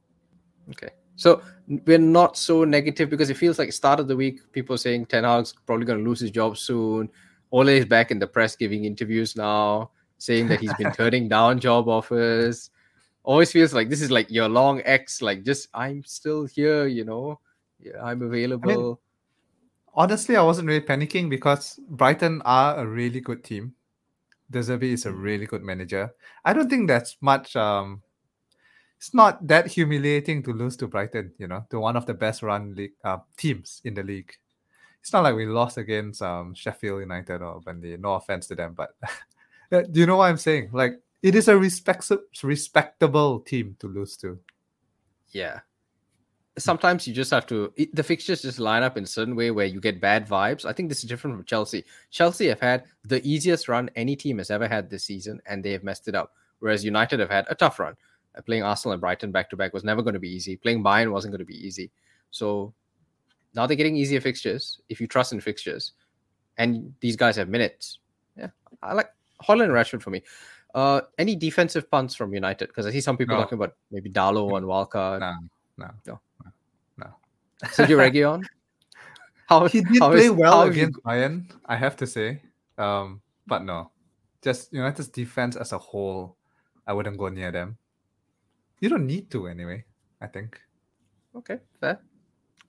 Okay. So we're not so negative because it feels like start of the week, people saying Ten Hag's probably going to lose his job soon. Ole is back in the press giving interviews now, saying that he's been turning down job offers. Always feels like this is like your long ex, like just I'm still here, you know, yeah, I'm available. I mean, honestly, I wasn't really panicking because Brighton are a really good team. De Zerbi is a hmm. really good manager. I don't think that's much um, it's not that humiliating to lose to Brighton, you know, to one of the best run league uh, teams in the league. It's not like we lost against um, Sheffield United or Burnley. No offense to them, but do you know what I'm saying? Like it is a respect- respectable team to lose to. Yeah. Sometimes you just have to. It, the fixtures just line up in a certain way where you get bad vibes. I think this is different from Chelsea. Chelsea have had the easiest run any team has ever had this season, and they have messed it up. Whereas United have had a tough run playing Arsenal and Brighton back to back was never going to be easy. Playing Bayern wasn't going to be easy. So now they're getting easier fixtures if you trust in fixtures. And these guys have minutes. Yeah, I like Højlund and Rashford for me. Uh, any defensive punts from United? Because I see some people no. talking about maybe Dalot and Walcott. No, no, no, no. Sergio Reguilon? How he did how play is, well against you... Bayern, I have to say. Um, but no, just United's defense as a whole, I wouldn't go near them. You don't need to anyway, I think. Okay, fair.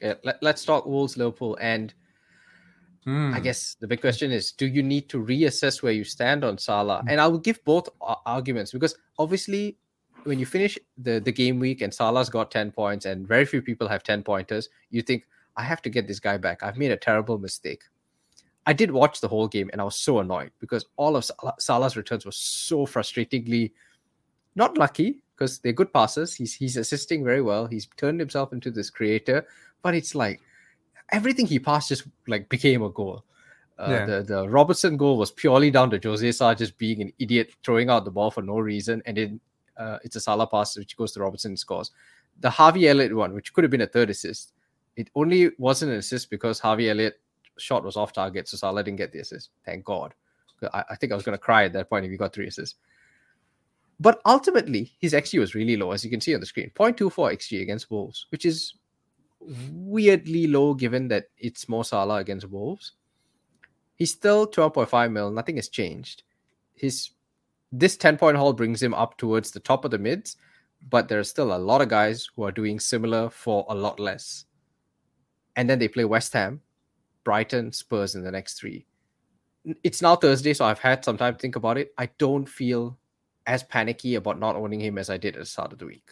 Yeah, let, us talk Wolves Liverpool. And mm. I guess the big question is do you need to reassess where you stand on Salah? Mm. And I will give both arguments because obviously, when you finish the, the game week and Salah's got 10 points and very few people have 10 pointers, you think, I have to get this guy back. I've made a terrible mistake. I did watch the whole game and I was so annoyed because all of Salah's returns were so frustratingly not lucky, because they're good passes. He's he's assisting very well. He's turned himself into this creator, but it's like everything he passed just like became a goal. Uh, yeah. The the Robertson goal was purely down to Jose Sa just being an idiot, throwing out the ball for no reason, and then uh, it's a Salah pass which goes to Robertson and scores. The Harvey Elliott one, which could have been a third assist, it only wasn't an assist because Harvey Elliott shot was off target, so Salah didn't get the assist. Thank God. I, I think I was going to cry at that point if he got three assists. But ultimately, his XG was really low, as you can see on the screen 0.24 XG against Wolves, which is weirdly low given that it's more Salah against Wolves. He's still 12.5 mil, nothing has changed. His this 10 point haul brings him up towards the top of the mids, but there are still a lot of guys who are doing similar for a lot less. And then they play West Ham, Brighton, Spurs in the next three. It's now Thursday, so I've had some time to think about it. I don't feel as panicky about not owning him as I did at the start of the week.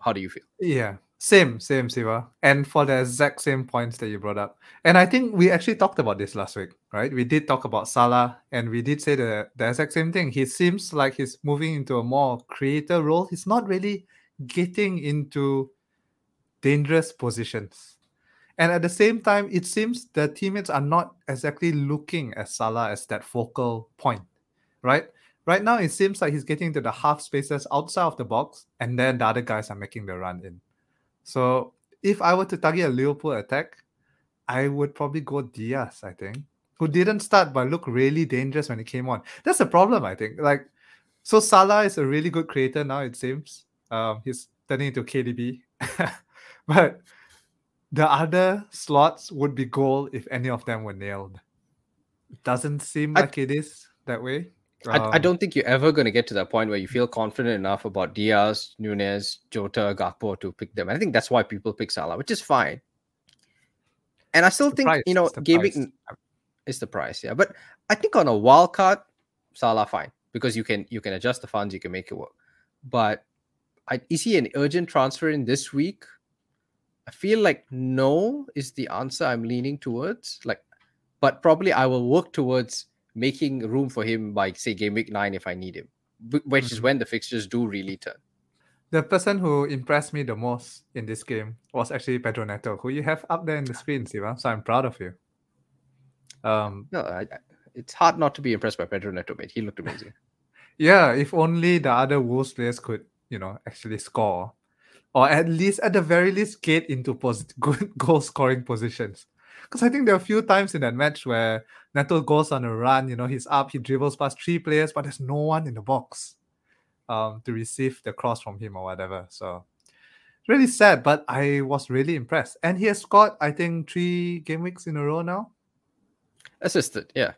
How do you feel? Yeah, same, same, Siva. And for the exact same points that you brought up. And I think we actually talked about this last week, right? We did talk about Salah and we did say the, the exact same thing. He seems like he's moving into a more creator role. He's not really getting into dangerous positions. And at the same time, it seems the teammates are not exactly looking at Salah as that focal point, right? Right now, it seems like he's getting to the half spaces outside of the box, and then the other guys are making the run in. So if I were to target a Liverpool attack, I would probably go Diaz, I think, who didn't start but looked really dangerous when he came on. That's the problem, I think. Like, so Salah is a really good creator now, it seems. Um, he's turning into KDB. but the other slots would be goal if any of them were nailed. Doesn't seem I, like it is that way. I, I, um, don't think you're ever going to get to that point where you feel confident enough about Diaz, Nunez, Jota, Gakpo to pick them. I think that's why people pick Salah, which is fine. And I still think, price. you know, gaming is the price, yeah. But I think on a wild card, Salah fine because you can you can adjust the funds, you can make it work. But I, is he an urgent transfer in this week? I feel like no is the answer I'm leaning towards. Like, but probably I will work towards making room for him by say game week nine if I need him, which mm-hmm. is when the fixtures do really turn. The person who impressed me the most in this game was actually Pedro Neto, who you have up there in the screen, Siva. So I'm proud of you. Um, no, I, it's hard not to be impressed by Pedro Neto, mate. He looked amazing. yeah, if only the other Wolves players could, you know, actually score, or at least, at the very least, get into pos- good goal scoring positions. Because I think there are a few times in that match where Neto goes on a run, you know, he's up, he dribbles past three players, but there's no one in the box um, to receive the cross from him or whatever. So really sad, but I was really impressed. And he has scored, I think, three game weeks in a row now. Assisted, yeah.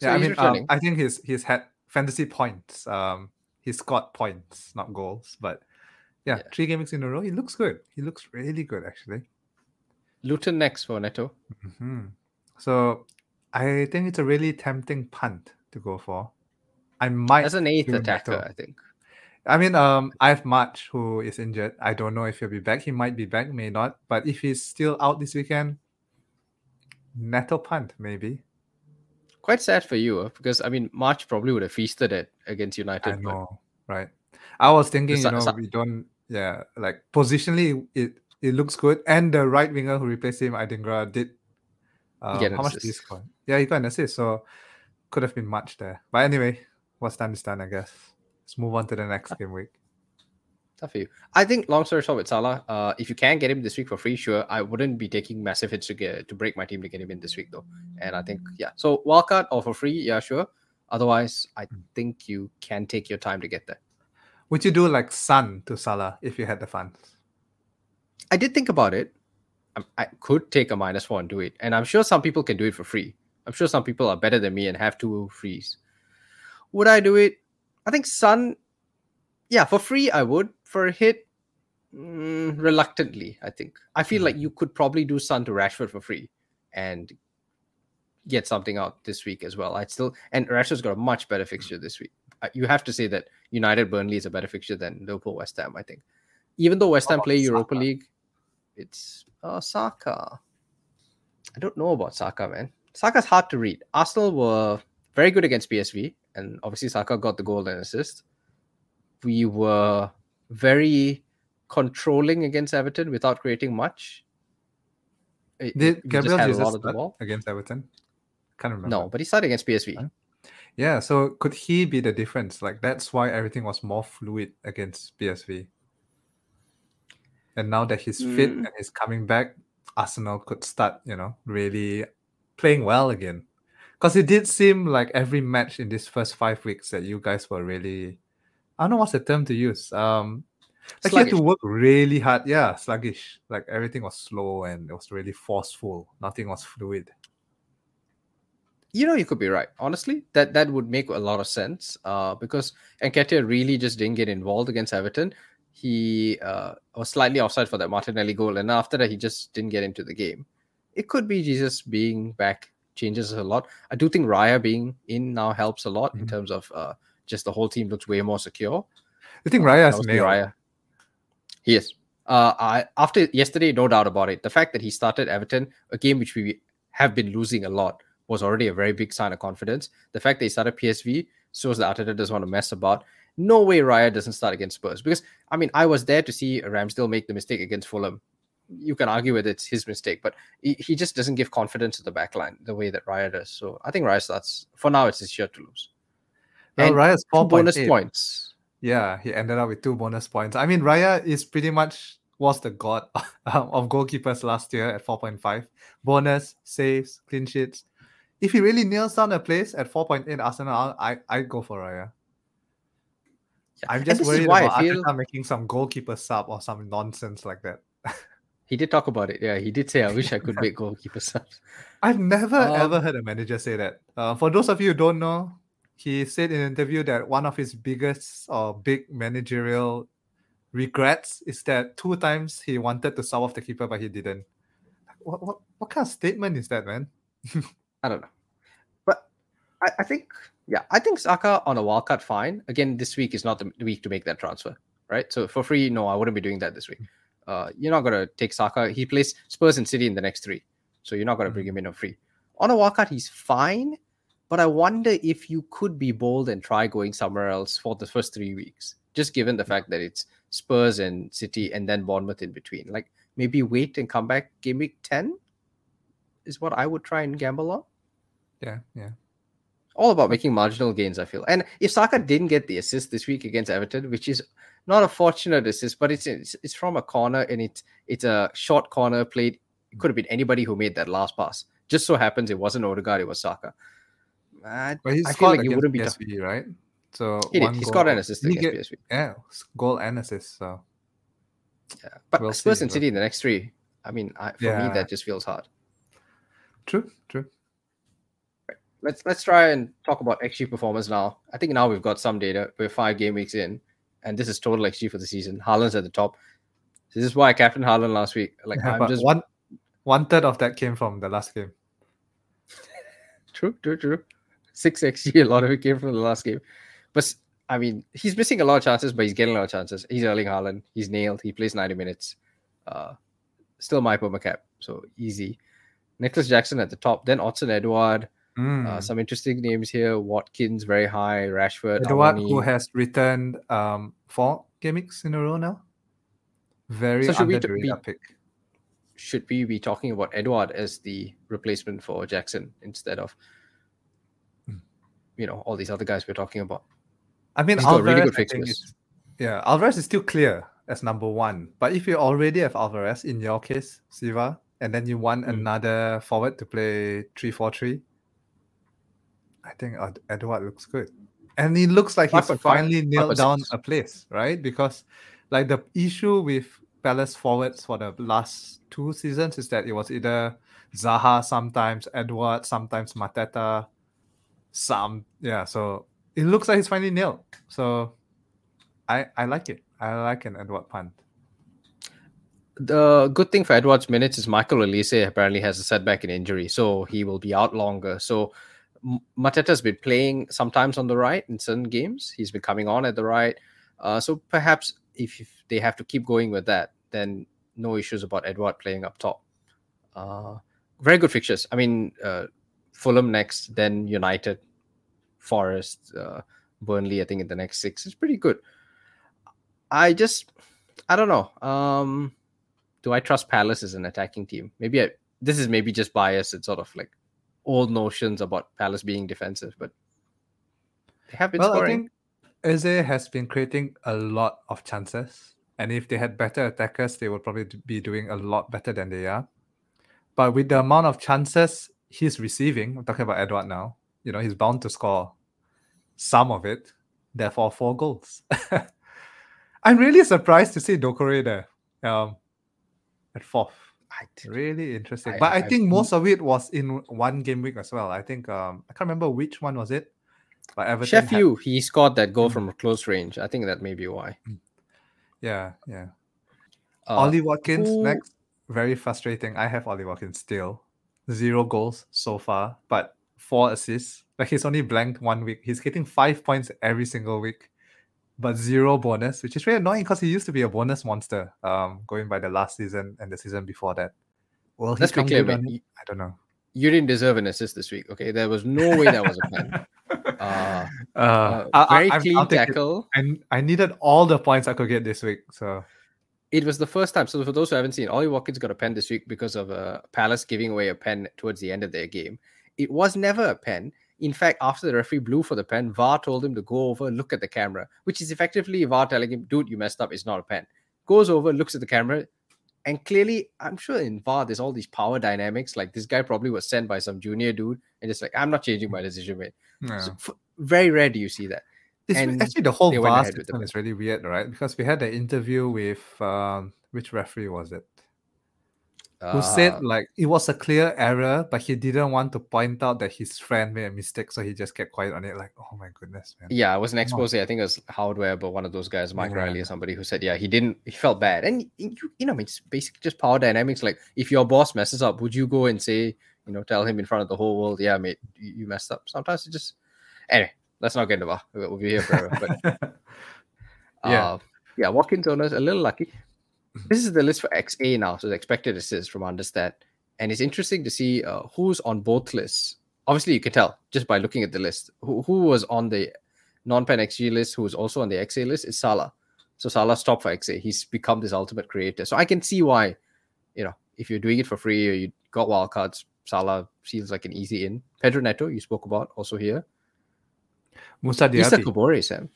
So yeah, I mean, um, I think he's he's had fantasy points. Um, he scored points, not goals, but yeah, yeah, three game weeks in a row. He looks good. He looks really good, actually. Luton next for Neto. Mm-hmm. So I think it's a really tempting punt to go for. I might as an eighth attacker, Neto. I think. I mean, um, I have March who is injured. I don't know if he'll be back. He might be back, may not. But if he's still out this weekend, Neto punt maybe. Quite sad for you, because I mean, March probably would have feasted it against United. I know, right? I was thinking, you know, we don't, yeah, like positionally, it it looks good, and the right winger who replaced him, Adingra, did. Um, how much did he score? Yeah, he got an assist, so could have been much there. But anyway, what's done is done, I guess. Let's move on to the next game week. Tough for you. I think long story short with Salah, uh, if you can get him this week for free, sure. I wouldn't be taking massive hits to get to break my team to get him in this week though. And I think yeah. So wildcard or for free, yeah, sure. Otherwise, I hmm. think you can take your time to get there. Would you do like Son to Salah if you had the funds? I did think about it. I, I could take a minus four and do it, and I'm sure some people can do it for free. I'm sure some people are better than me and have two frees. Would I do it? I think Son, yeah, for free I would. For a hit, mm, reluctantly. I think I feel mm like you could probably do Son to Rashford for free, and get something out this week as well. I'd still and Rashford's got a much better fixture this week. You have to say that United Burnley is a better fixture than Liverpool West Ham. I think, even though West Ham play Europa League, it's uh, Saka. I don't know about Saka, man. Saka's hard to read. Arsenal were very good against PSV and obviously Saka got the goal and assist. We were very controlling against Everton without creating much. Did Gabriel just Jesus start against Everton? Can't remember. No, but he started against PSV. Yeah, so could he be the difference? Like that's why everything was more fluid against PSV. And now that he's mm. fit and he's coming back, Arsenal could start, you know, really playing well again because it did seem like every match in this first five weeks that you guys were really I don't know what's the term to use. Um like sluggish. you had to work really hard. Yeah, sluggish. Like everything was slow and it was really forceful. Nothing was fluid. You know, you could be right. Honestly, that that would make a lot of sense. Uh, because Nketiah really just didn't get involved against Everton. He uh, was slightly offside for that Martinelli goal, and after that, he just didn't get into the game. It could be Jesus being back changes a lot. I do think Raya being in now helps a lot mm-hmm. in terms of uh, just the whole team looks way more secure. I think Raya is Raya. He is. Uh, I after yesterday, no doubt about it. The fact that he started Everton, a game which we have been losing a lot, was already a very big sign of confidence. The fact that he started PSV shows that Arteta doesn't want to mess about. No way Raya doesn't start against Spurs because I mean I was there to see Ramsdale make the mistake against Fulham you can argue whether it's his mistake, but he, he just doesn't give confidence to the back line the way that Raya does. So I think Raya starts for now. It's his share to lose. Well, and Raya's four bonus points. Yeah, he ended up with two bonus points. I mean, Raya is pretty much was the god of goalkeepers last year at 4.5. Bonus, saves, clean sheets. If he really nails down a place at 4.8 Arsenal, I I go for Raya. I'm just worried about I feel... Arteta making some goalkeeper sub or some nonsense like that. He did talk about it. Yeah, he did say, "I wish I could make goalkeeper subs." I've never um, ever heard a manager say that. Uh, for those of you who don't know, he said in an interview that one of his biggest or big managerial regrets is that two times he wanted to sub off the keeper, but he didn't. What what, what kind of statement is that, man? I don't know, but I, I think yeah, I think Saka on a wildcard fine. Again, this week is not the week to make that transfer, right? So for free, no, I wouldn't be doing that this week uh, you're not going to take Saka. He plays Spurs and City in the next three. So you're not going to bring mm-hmm. him in a free. On a wildcard, he's fine. But I wonder if you could be bold and try going somewhere else for the first three weeks, just given the fact that it's Spurs and City and then Bournemouth in between. Like maybe wait and come back game week 10 is what I would try and gamble on. Yeah, yeah. All about making marginal gains, I feel. And if Saka didn't get the assist this week against Everton, which is not a fortunate assist, but it's, it's it's from a corner and it's it's a short corner played. It could have been anybody who made that last pass. Just so happens it wasn't Odegaard, it was Saka. I, but he's I feel like he wouldn't be PSV, right? So he did. He's got an assist against get, PSV. Yeah, goal and assist. So Yeah, but we'll Spurs see, and City in the next three. I mean, I, for yeah. me, that just feels hard. True, true. Let's let's try and talk about XG performance now. I think now we've got some data. We're five game weeks in, and this is total XG for the season. Haaland's at the top. This is why I captained Haaland last week. Like yeah, I'm just one one third of that came from the last game. true, true, true. Six XG, a lot of it came from the last game. But I mean, he's missing a lot of chances, but he's getting a lot of chances. He's Erling Haaland. He's nailed. He plays 90 minutes. Uh, still my perma cap, so easy. Nicolas Jackson at the top, then Odsonne Edouard. Mm. Uh, some interesting names here. Watkins very high. Rashford. Edouard, who has returned um, four gimmicks in a row now. Very so should under we, be, pick. Should we be talking about Edouard as the replacement for Jackson instead of, mm. you know, all these other guys we're talking about? I mean, He's Alvarez, really good fixtures. Yeah, Alvarez is still clear as number one. But if you already have Alvarez, in your case, Siva, and then you want mm. another forward to play 3 4 3, I think Edouard looks good. And it looks like he's finally nailed down a place, right? Because, like, the issue with Palace forwards for the last two seasons is that it was either Zaha sometimes, Edouard sometimes, Mateta, some. Yeah, so it looks like he's finally nailed. So I I like it. I like an Edouard punt. The good thing for Edouard's minutes is Michael Olise apparently has a setback in injury, so he will be out longer. So Mateta's been playing sometimes on the right in certain games. He's been coming on at the right. Uh, so perhaps if, if, they have to keep going with that, then no issues about Edouard playing up top. Uh, very good fixtures. I mean, uh, Fulham next, then United, Forest, uh, Burnley. I think in the next six. It's pretty good. I just, I don't know. Um, do I trust Palace as an attacking team? Maybe I, this is maybe just bias. It's sort of like old notions about Palace being defensive, but they have been well, scoring. I think Eze has been creating a lot of chances, and if they had better attackers, they would probably be doing a lot better than they are. But with the amount of chances he's receiving, I'm talking about Edouard now. You know, he's bound to score some of it. Therefore, four goals. I'm really surprised to see Doucouré there um, at fourth. Really interesting. I, but I, I think I, most of it was in one game week as well. I think um, I can't remember which one was it. But Everton Sheffield, had... he scored that goal mm. from close range. I think that may be why. Mm. Yeah, yeah. Uh, Ollie Watkins who... next. Very frustrating. I have Ollie Watkins still. Zero goals so far, but four assists. Like he's only blanked one week. He's getting five points every single week but zero bonus, which is really annoying because he used to be a bonus monster. Um, going by the last season and the season before that. Well, let's be clear, man. I don't know. You didn't deserve an assist this week. Okay, there was no way that was a pen. Uh, uh, uh, very I, clean tackle. And I needed all the points I could get this week. So it was the first time. So for those who haven't seen, Ollie Watkins got a pen this week because of uh, Palace giving away a pen towards the end of their game. It was never a pen. In fact, after the referee blew for the pen, VAR told him to go over, and look at the camera, which is effectively VAR telling him, dude, you messed up. It's not a pen. Goes over, looks at the camera, and clearly, I'm sure in VAR, there's all these power dynamics. Like this guy probably was sent by some junior dude and just like, I'm not changing my decision, mate. No. So, f- very rare do you see that. and actually, the whole VAR system is really weird, right? Because we had an interview with um, which referee was it? Who said uh, like it was a clear error, but he didn't want to point out that his friend made a mistake, so he just kept quiet on it. Like, oh my goodness, man. Yeah, it was an expose. I think it was Webb or one of those guys, Mike yeah. Riley or somebody who said, yeah, he didn't, he felt bad, and you, you know, it's basically just power dynamics. Like, if your boss messes up, would you go and say, you know, tell him in front of the whole world, yeah, mate, you, messed up. Sometimes it just, anyway, let's not get into that. We'll be here forever. But yeah, uh, yeah, Watkins owners a little lucky. This is the list for XA now, so the expected assists from Understat and it's interesting to see uh, who's on both lists. Obviously, you can tell just by looking at the list who, who was on the non-pen XG list, who was also on the XA list, is Salah. So Salah's top for XA. He's become this ultimate creator. So I can see why, you know, if you're doing it for free or you got wildcards, Salah seems like an easy in. Pedro Neto, you spoke about, also here. Moussa Diaby. Issa Kabore, Sam.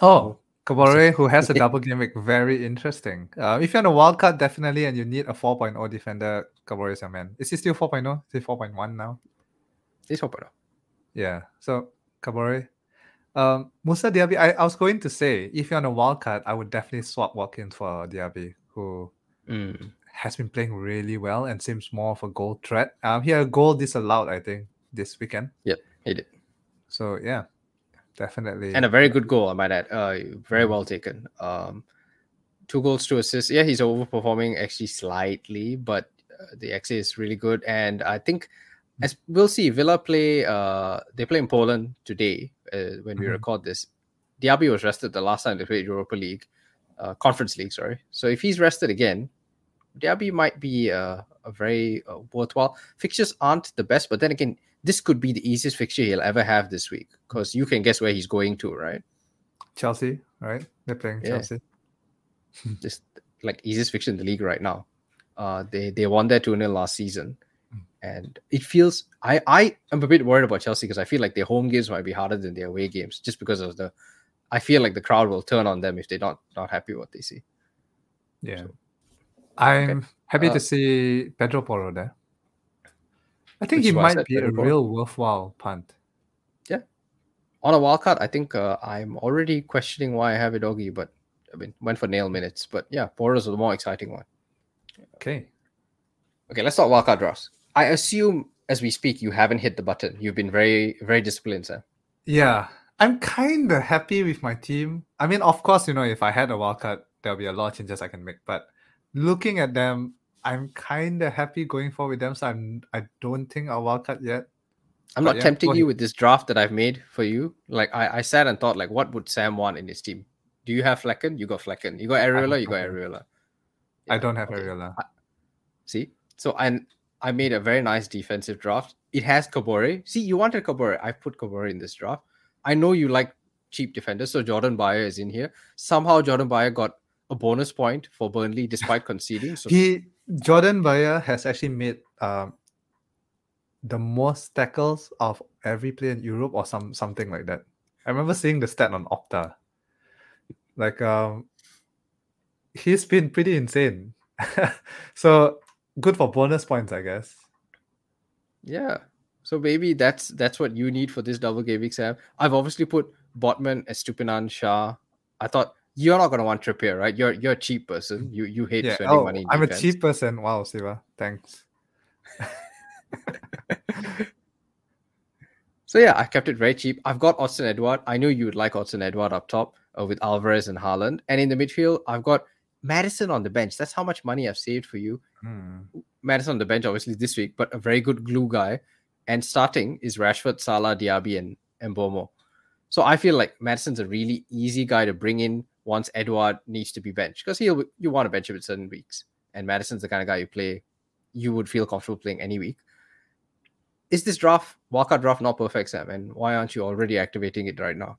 Oh, Kabore, who has a double gimmick, very interesting. Uh, if you're on a wild card, definitely, and you need a 4.0 defender, Kabore is your man. Is he still 4.0? Is he 4.1 now? He's 4.0. Yeah. So Kabore. Um, Moussa Diaby, I, I was going to say, if you're on a wild card, I would definitely swap Watkins for Diaby who Mm. has been playing really well and seems more of a goal threat. Um, he had a goal disallowed, I think, this weekend. Yep, he did. So yeah, definitely. And a very good goal, I might add. Uh, very well taken. Um, two goals, two assists. Yeah, he's overperforming actually slightly, but uh, the XA is really good. And I think as we'll see, Villa play. Uh, they play in Poland today uh, when we Mhm. record this. Diaby was rested the last time they played Europa League, uh, Conference League. Sorry. So if he's rested again, Diaby might be uh, a very uh, worthwhile. Fixtures aren't the best, but then again, this could be the easiest fixture he'll ever have this week because you can guess where he's going to, right? Chelsea, right? They're playing Yeah. Chelsea. just like easiest fixture in the league right now. Uh, they they won their 2 0 last season. Mm. And it feels I I am a bit worried about Chelsea because I feel like their home games might be harder than their away games just because of the I feel like the crowd will turn on them if they're not not happy with what they see. Yeah. So- I'm happy Uh, to see Pedro Porro there. I think he is why I might be a real worthwhile punt. Yeah. On a wild card, I think uh, I'm already questioning why I have Udogie, but I mean went for nail minutes. But yeah, Porro's the more exciting one. Okay. Okay, let's talk wild card draws. I assume as we speak you haven't hit the button. You've been very very disciplined, sir. Yeah. I'm kind of happy with my team. I mean, of course, you know, if I had a wildcard, there'll be a lot of changes I can make. But looking at them, I'm kind of happy going forward with them. So I'm, I don't think I'll wildcard yet. I'm But not yeah, tempting you with this draft that I've made for you. Like I, I sat and thought, like, what would Sam want in his team? Do you have Flekken? You got Flekken. You got Areola. You got Flekken. Areola. I don't have okay. Areola. See, so and I made a very nice defensive draft. It has Kabore. See, you wanted Kabore. I put Kabore in this draft. I know you like cheap defenders, so Jordan Beyer is in here. Somehow Jordan Beyer got a bonus point for Burnley despite conceding. So He Jordan Beyer has actually made um, the most tackles of every player in Europe or some something like that. I remember seeing the stat on Opta. Like um he's been pretty insane. so good for bonus points, I guess. Yeah. So maybe that's that's what you need for this double game week. I've obviously put Botman, Estupinan, Schär. I thought you're not gonna want Trippier, right? You're you're a cheap person. You you hate Yeah. spending Oh, money. In I'm a cheap person. Wow, Siva. Thanks. So yeah, I kept it very cheap. I've got Odsonne Edouard. I knew you would like Odsonne Edouard up top uh, with Alvarez and Haaland, and in the midfield, I've got Maddison on the bench. That's how much money I've saved for you. Hmm. Maddison on the bench, obviously this week, but a very good glue guy. And starting is Rashford, Salah, Diaby, and Mbeumo. So I feel like Maddison's a really easy guy to bring in once Edouard needs to be benched because he'll you want to bench him in certain weeks, and Maddison's the kind of guy you play, you would feel comfortable playing any week. Is this draft wildcard draft not perfect, Sam? And why aren't you already activating it right now?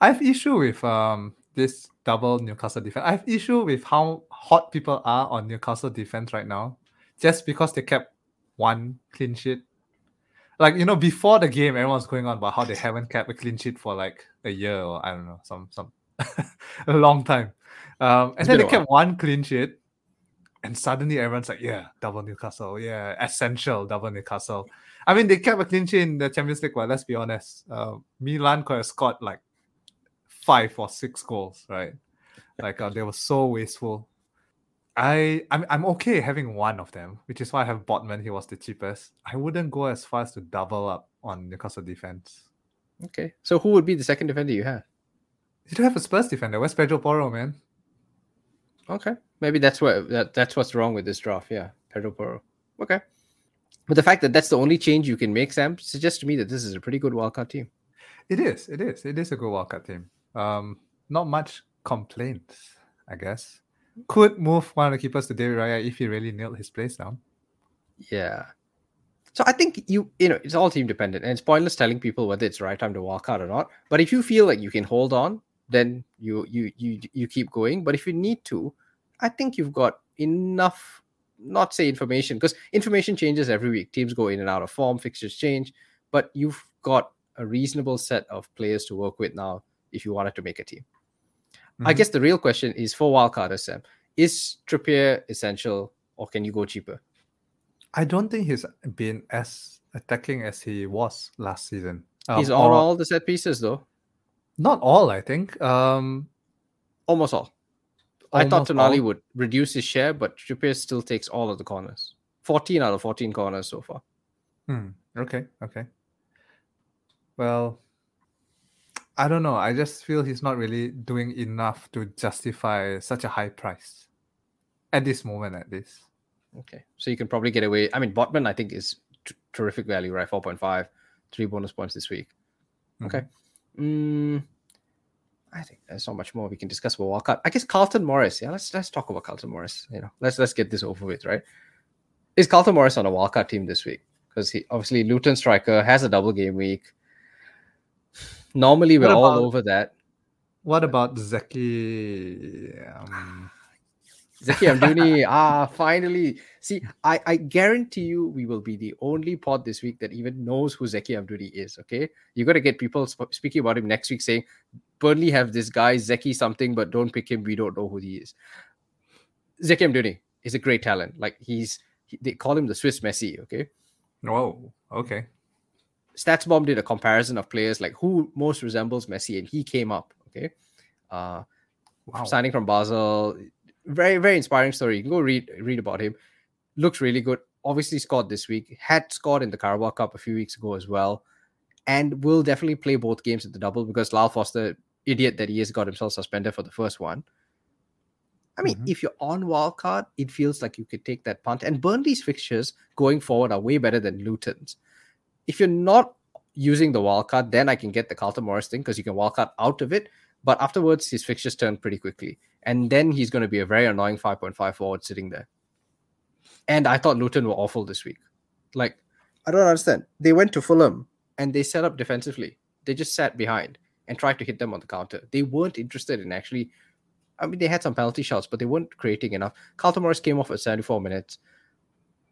I have issue with um this double Newcastle defense. I have issue with how hot people are on Newcastle defense right now, just because they kept one clean sheet. Like you know, before the game, everyone's going on about how they haven't kept a clean sheet for like a year or I don't know, some some a long time. Um, and It's then they kept one clean sheet, and suddenly everyone's like, "Yeah, double Newcastle, yeah, essential double Newcastle." I mean, they kept a clean sheet in the Champions League. Well, let's be honest, uh, Milan could have scored like five or six goals, right? Like uh, they were so wasteful. I I'm I'm okay having one of them, which is why I have Botman. He was the cheapest. I wouldn't go as far as to double up on Newcastle defense. Okay, so who would be the second defender you have? You don't have a Spurs defender. Where's Pedro Porro, man? Okay, maybe that's what that, that's what's wrong with this draft. Yeah, Pedro Porro. Okay, but the fact that that's the only change you can make, Sam, suggests to me that this is a pretty good wildcard team. It is. It is. It is a good wildcard team. Um, not much complaints, I guess. Could move one of the keepers to David Raya if he really nailed his place down. Yeah. So I think you you know it's all team dependent, and it's pointless telling people whether it's the right time to walk out or not. But if you feel like you can hold on, then you you you you keep going. But if you need to, I think you've got enough. Not say information because information changes every week. Teams go in and out of form, fixtures change, but you've got a reasonable set of players to work with now if you wanted to make a team. I Mhm. guess the real question is for wildcarders, Sam. Is Trippier essential or can you go cheaper? I don't think he's been as attacking as he was last season. Um, He's on all the set pieces though. Not all, I think. Um, Almost all. I thought Tonali would reduce his share, but Trippier still takes all of the corners. 14 out of 14 corners so far. Hmm. Okay. Okay. Well, I don't know. I just feel he's not really doing enough to justify such a high price at this moment, at least. Okay. So you can probably get away. I mean, Botman, I think, is t- terrific value, right? 4.5, three bonus points this week. Okay. Mm-hmm. Mm, I think there's not much more we can discuss about wildcard. I guess Carlton Morris. Yeah, let's let's talk about Carlton Morris. You know, let's let's get this over with, right? Is Carlton Morris on a wildcard team this week? Because he obviously Luton striker has a double game week. Normally we're about, all over that. What about Zeki? Um... Zeki Amdouni, ah, finally. See, I, I guarantee you we will be the only pod this week that even knows who Zeki Amdouni is, okay? you got to get people sp- speaking about him next week saying, Burnley have this guy, Zeki something, but don't pick him. We don't know who he is. Zeki Amdouni is a great talent. Like, he's, he, they call him the Swiss Messi, okay? Oh, okay. StatsBomb did a comparison of players like who most resembles Messi, and he came up, okay? Uh, wow. Signing from Basel, very very inspiring story. You can go read read about him. Looks really good. Obviously scored this week. Had scored in the Carabao Cup a few weeks ago as well, and will definitely play both games at the double because Lyle Foster, idiot that he is, got himself suspended for the first one. I mean, mm-hmm. if you're on wildcard, it feels like you could take that punt. And Burnley's fixtures going forward are way better than Luton's. If you're not using the wildcard, then I can get the Carlton Morris thing because you can wildcard out of it. But afterwards, his fixtures turn pretty quickly and then he's going to be a very annoying 5.5 forward sitting there. And I thought Luton were awful this week. Like, I don't understand. They went to Fulham and they set up defensively. They just sat behind and tried to hit them on the counter. They weren't interested in actually. I mean, they had some penalty shots, but they weren't creating enough. Carlton Morris came off at 74 minutes.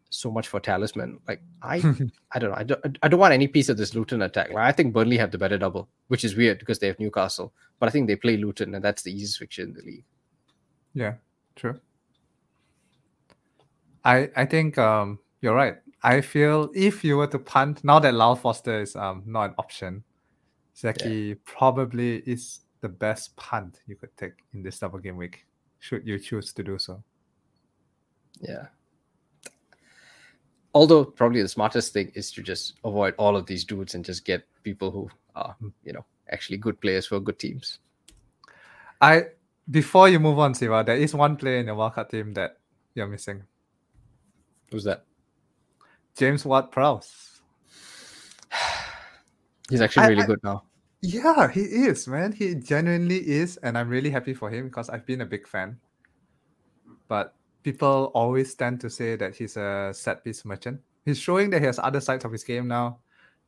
So much for talisman. Like I, I don't know. I don't. I don't want any piece of this Luton attack. Like I think Burnley have the better double, which is weird because they have Newcastle. But I think they play Luton, and that's the easiest fixture in the league. Yeah, true. I I think um you're right. I feel if you were to punt now that Lyle Foster is um not an option, Zeki yeah. probably is the best punt you could take in this double game week, should you choose to do so. Yeah. Although probably the smartest thing is to just avoid all of these dudes and just get people who are, you know, actually good players for good teams. I before you move on, Siva, there is one player in your wildcard team that you're missing. Who's that? James Ward Prowse. He's actually really I, good now. Yeah, he is, man. He genuinely is, and I'm really happy for him because I've been a big fan. But people always tend to say that he's a set piece merchant. He's showing that he has other sides of his game now.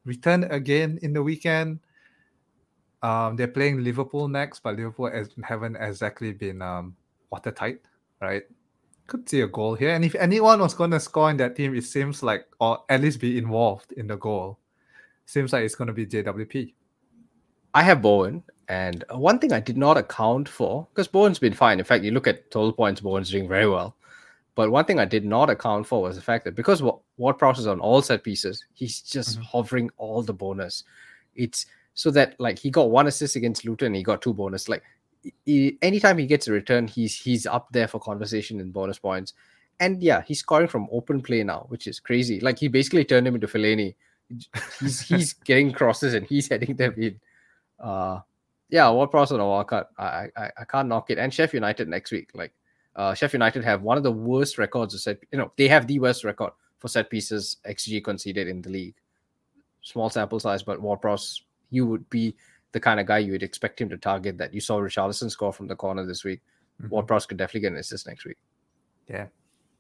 Returned again in the weekend. Um, they're playing Liverpool next, but Liverpool has, haven't exactly been um, watertight, right? Could see a goal here, and if anyone was going to score in that team, it seems like, or at least be involved in the goal, seems like it's going to be JWP. I have Bowen, and one thing I did not account for because Bowen's been fine. In fact, you look at total points, Bowen's doing very well. But one thing I did not account for was the fact that because Ward Prowse is on all set pieces, he's just mm-hmm. hovering all the bonus. It's so that like he got one assist against Luton, he got two bonus. Like he, anytime he gets a return, he's he's up there for conversation and bonus points. And yeah, he's scoring from open play now, which is crazy. Like he basically turned him into Fellaini. He's he's getting crosses and he's heading them in. Uh yeah, Ward Prowse on a walkout? I, I I can't knock it. And Sheff United next week. Like uh Sheff United have one of the worst records of set you know, they have the worst record for set pieces XG conceded in the league. Small sample size, but Ward You would be the kind of guy you would expect him to target that you saw Richarlison score from the corner this week. Mm-hmm. Ward Prowse could definitely get an assist next week. Yeah.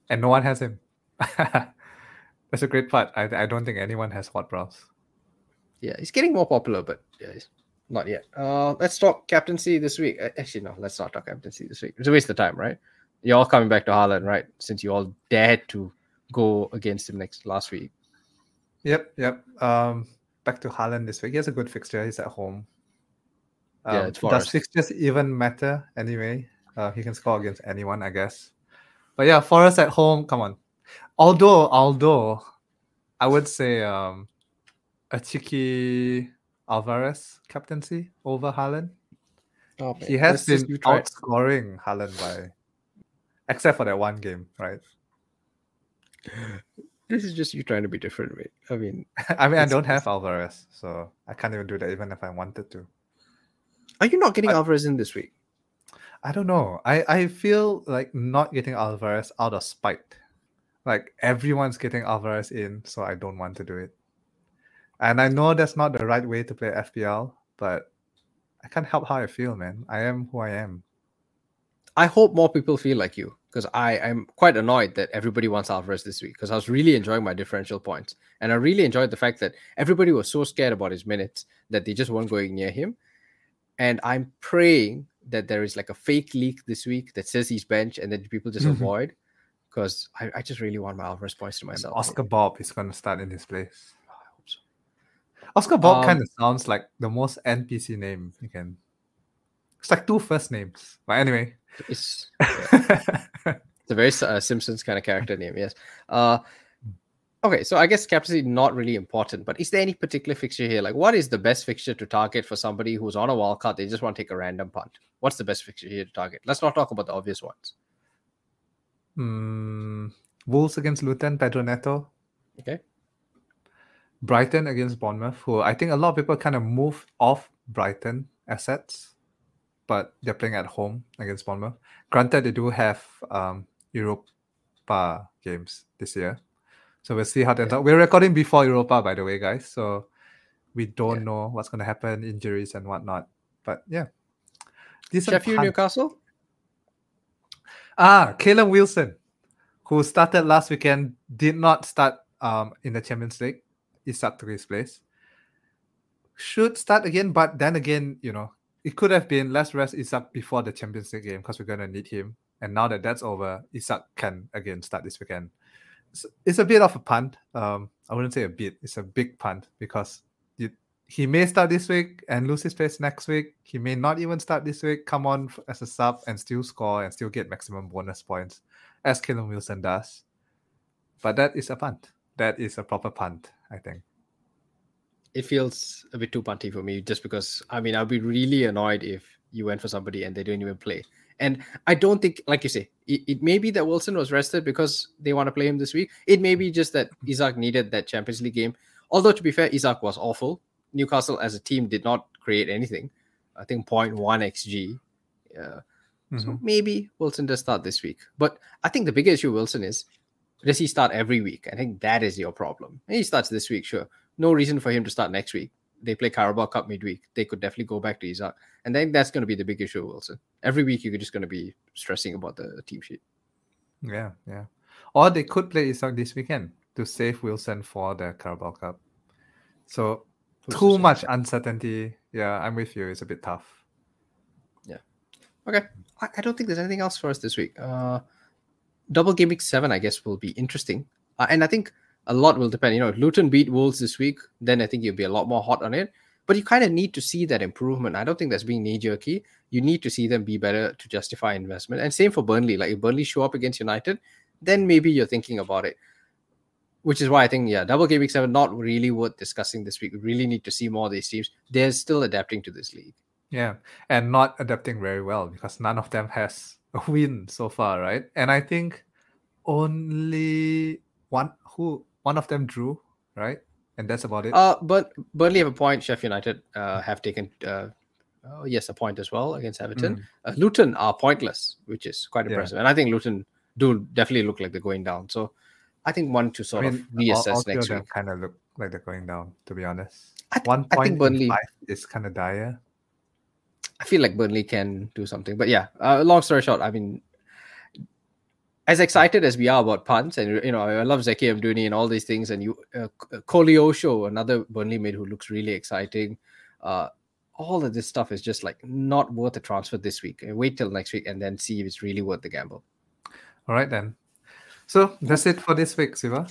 And no one has him. That's a great part. I, I don't think anyone has Ward Prowse. Yeah, he's getting more popular, but yeah, not yet. Uh, let's talk captaincy this week. Actually, no, let's not talk captaincy this week. It's a waste of time, right? You're all coming back to Haaland, right? Since you all dared to go against him next last week. Yep, yep. Um, back to Haaland this week. He has a good fixture. He's at home. Um, yeah, it's does fixtures even matter anyway? Uh, he can score against anyone, I guess. But yeah, Forest at home. Come on. Although, although, I would say um, a cheeky Alvarez captaincy over Haaland. Oh, he has been outscoring Haaland by except for that one game, right? This is just you trying to be different, mate. I mean, I mean, I don't have Alvarez, so I can't even do that, even if I wanted to. Are you not getting I, Alvarez in this week? I don't know. I I feel like not getting Alvarez out of spite. Like everyone's getting Alvarez in, so I don't want to do it. And I know that's not the right way to play FPL, but I can't help how I feel, man. I am who I am. I hope more people feel like you because I am quite annoyed that everybody wants Alvarez this week because I was really enjoying my differential points. And I really enjoyed the fact that everybody was so scared about his minutes that they just weren't going near him. And I'm praying that there is like a fake leak this week that says he's bench and that people just mm-hmm. avoid because I, I, just really want my Alvarez points to myself. And Oscar Bobb is going to start in his place. Oh, I hope so. Oscar Bobb um, kind of sounds like the most NPC name you can. It's like two first names. But anyway. It's, it's a very uh, Simpsons kind of character name, yes. Uh, okay, so I guess captaincy not really important, but is there any particular fixture here? Like, what is the best fixture to target for somebody who's on a wild card? They just want to take a random punt. What's the best fixture here to target? Let's not talk about the obvious ones. Mm, Wolves against Luton, Pedro Neto. Okay. Brighton against Bournemouth, who I think a lot of people kind of move off Brighton assets but they're playing at home against Bournemouth. Granted, they do have um, Europa games this year, so we'll see how they. Yeah. We're recording before Europa, by the way, guys. So we don't yeah. know what's going to happen, injuries and whatnot. But yeah, Sheffield Newcastle. Ah, Callum Wilson, who started last weekend, did not start um, in the Champions League. Isak to his place. Should start again, but then again, you know, it could have been let's rest up before the Champions League game because we're gonna need him. And now that that's over, Isak can again start this weekend. It's, it's a bit of a punt. Um, I wouldn't say a bit. It's a big punt because you, he may start this week and lose his place next week. He may not even start this week, come on as a sub and still score and still get maximum bonus points, as Callum Wilson does. But that is a punt. That is a proper punt, I think it feels a bit too punty for me just because I mean I'd be really annoyed if you went for somebody and they didn't even play. And I don't think, like you say, it, it may be that Wilson was rested because they want to play him this week. It may be just that Isak needed that Champions League game. Although to be fair, Isak was awful. Newcastle as a team did not create anything. I think 0.1 xg. Yeah. Mm-hmm. So maybe Wilson does start this week. But I think the bigger issue Wilson is does he start every week? I think that is your problem. And he starts this week, sure no reason for him to start next week. They play Carabao Cup midweek. They could definitely go back to Isak. And then that's going to be the big issue, Wilson. Every week you're just going to be stressing about the team sheet. Yeah, yeah. Or they could play Isak this weekend to save Wilson for the Carabao Cup. So Who's too much uncertainty. Yeah, I'm with you. It's a bit tough. Yeah. Okay. I, I don't think there's anything else for us this week. Uh, double game week seven, I guess, will be interesting. Uh, and I think a lot will depend. You know, Luton beat Wolves this week, then I think you'll be a lot more hot on it. But you kind of need to see that improvement. I don't think that's being knee jerky. You need to see them be better to justify investment. And same for Burnley. Like if Burnley show up against United, then maybe you're thinking about it. Which is why I think, yeah, double game week seven, not really worth discussing this week. We really need to see more of these teams. They're still adapting to this league. Yeah. And not adapting very well because none of them has a win so far, right? And I think only one who one of them drew, right? And that's about it. Uh, but Burnley have a point. Sheffield United uh, have taken, uh, oh, yes, a point as well against Everton. Mm. Uh, Luton are pointless, which is quite impressive. Yeah. And I think Luton do definitely look like they're going down. So I think one to sort I mean, of reassess all, all next week. Kind of look like they're going down, to be honest. I th- one point I think Burnley is kind of dire. I feel like Burnley can do something, but yeah. Uh, long story short, I mean, as excited as we are about punts, and you know, I love Zeki Amdouni and all these things, and you, uh, Koleosho, another Burnley mate who looks really exciting. Uh, all of this stuff is just like not worth a transfer this week. Wait till next week and then see if it's really worth the gamble. All right then. So that's it for this week, Siva.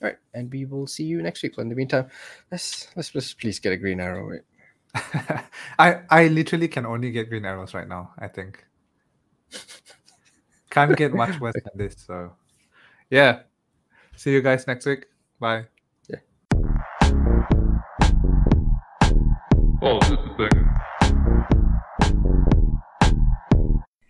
All right, and we will see you next week. But in the meantime, let's let's, let's please get a green arrow. Right? I I literally can only get green arrows right now. I think. Can't get much worse than this. So, yeah. See you guys next week. Bye. Yeah. Oh.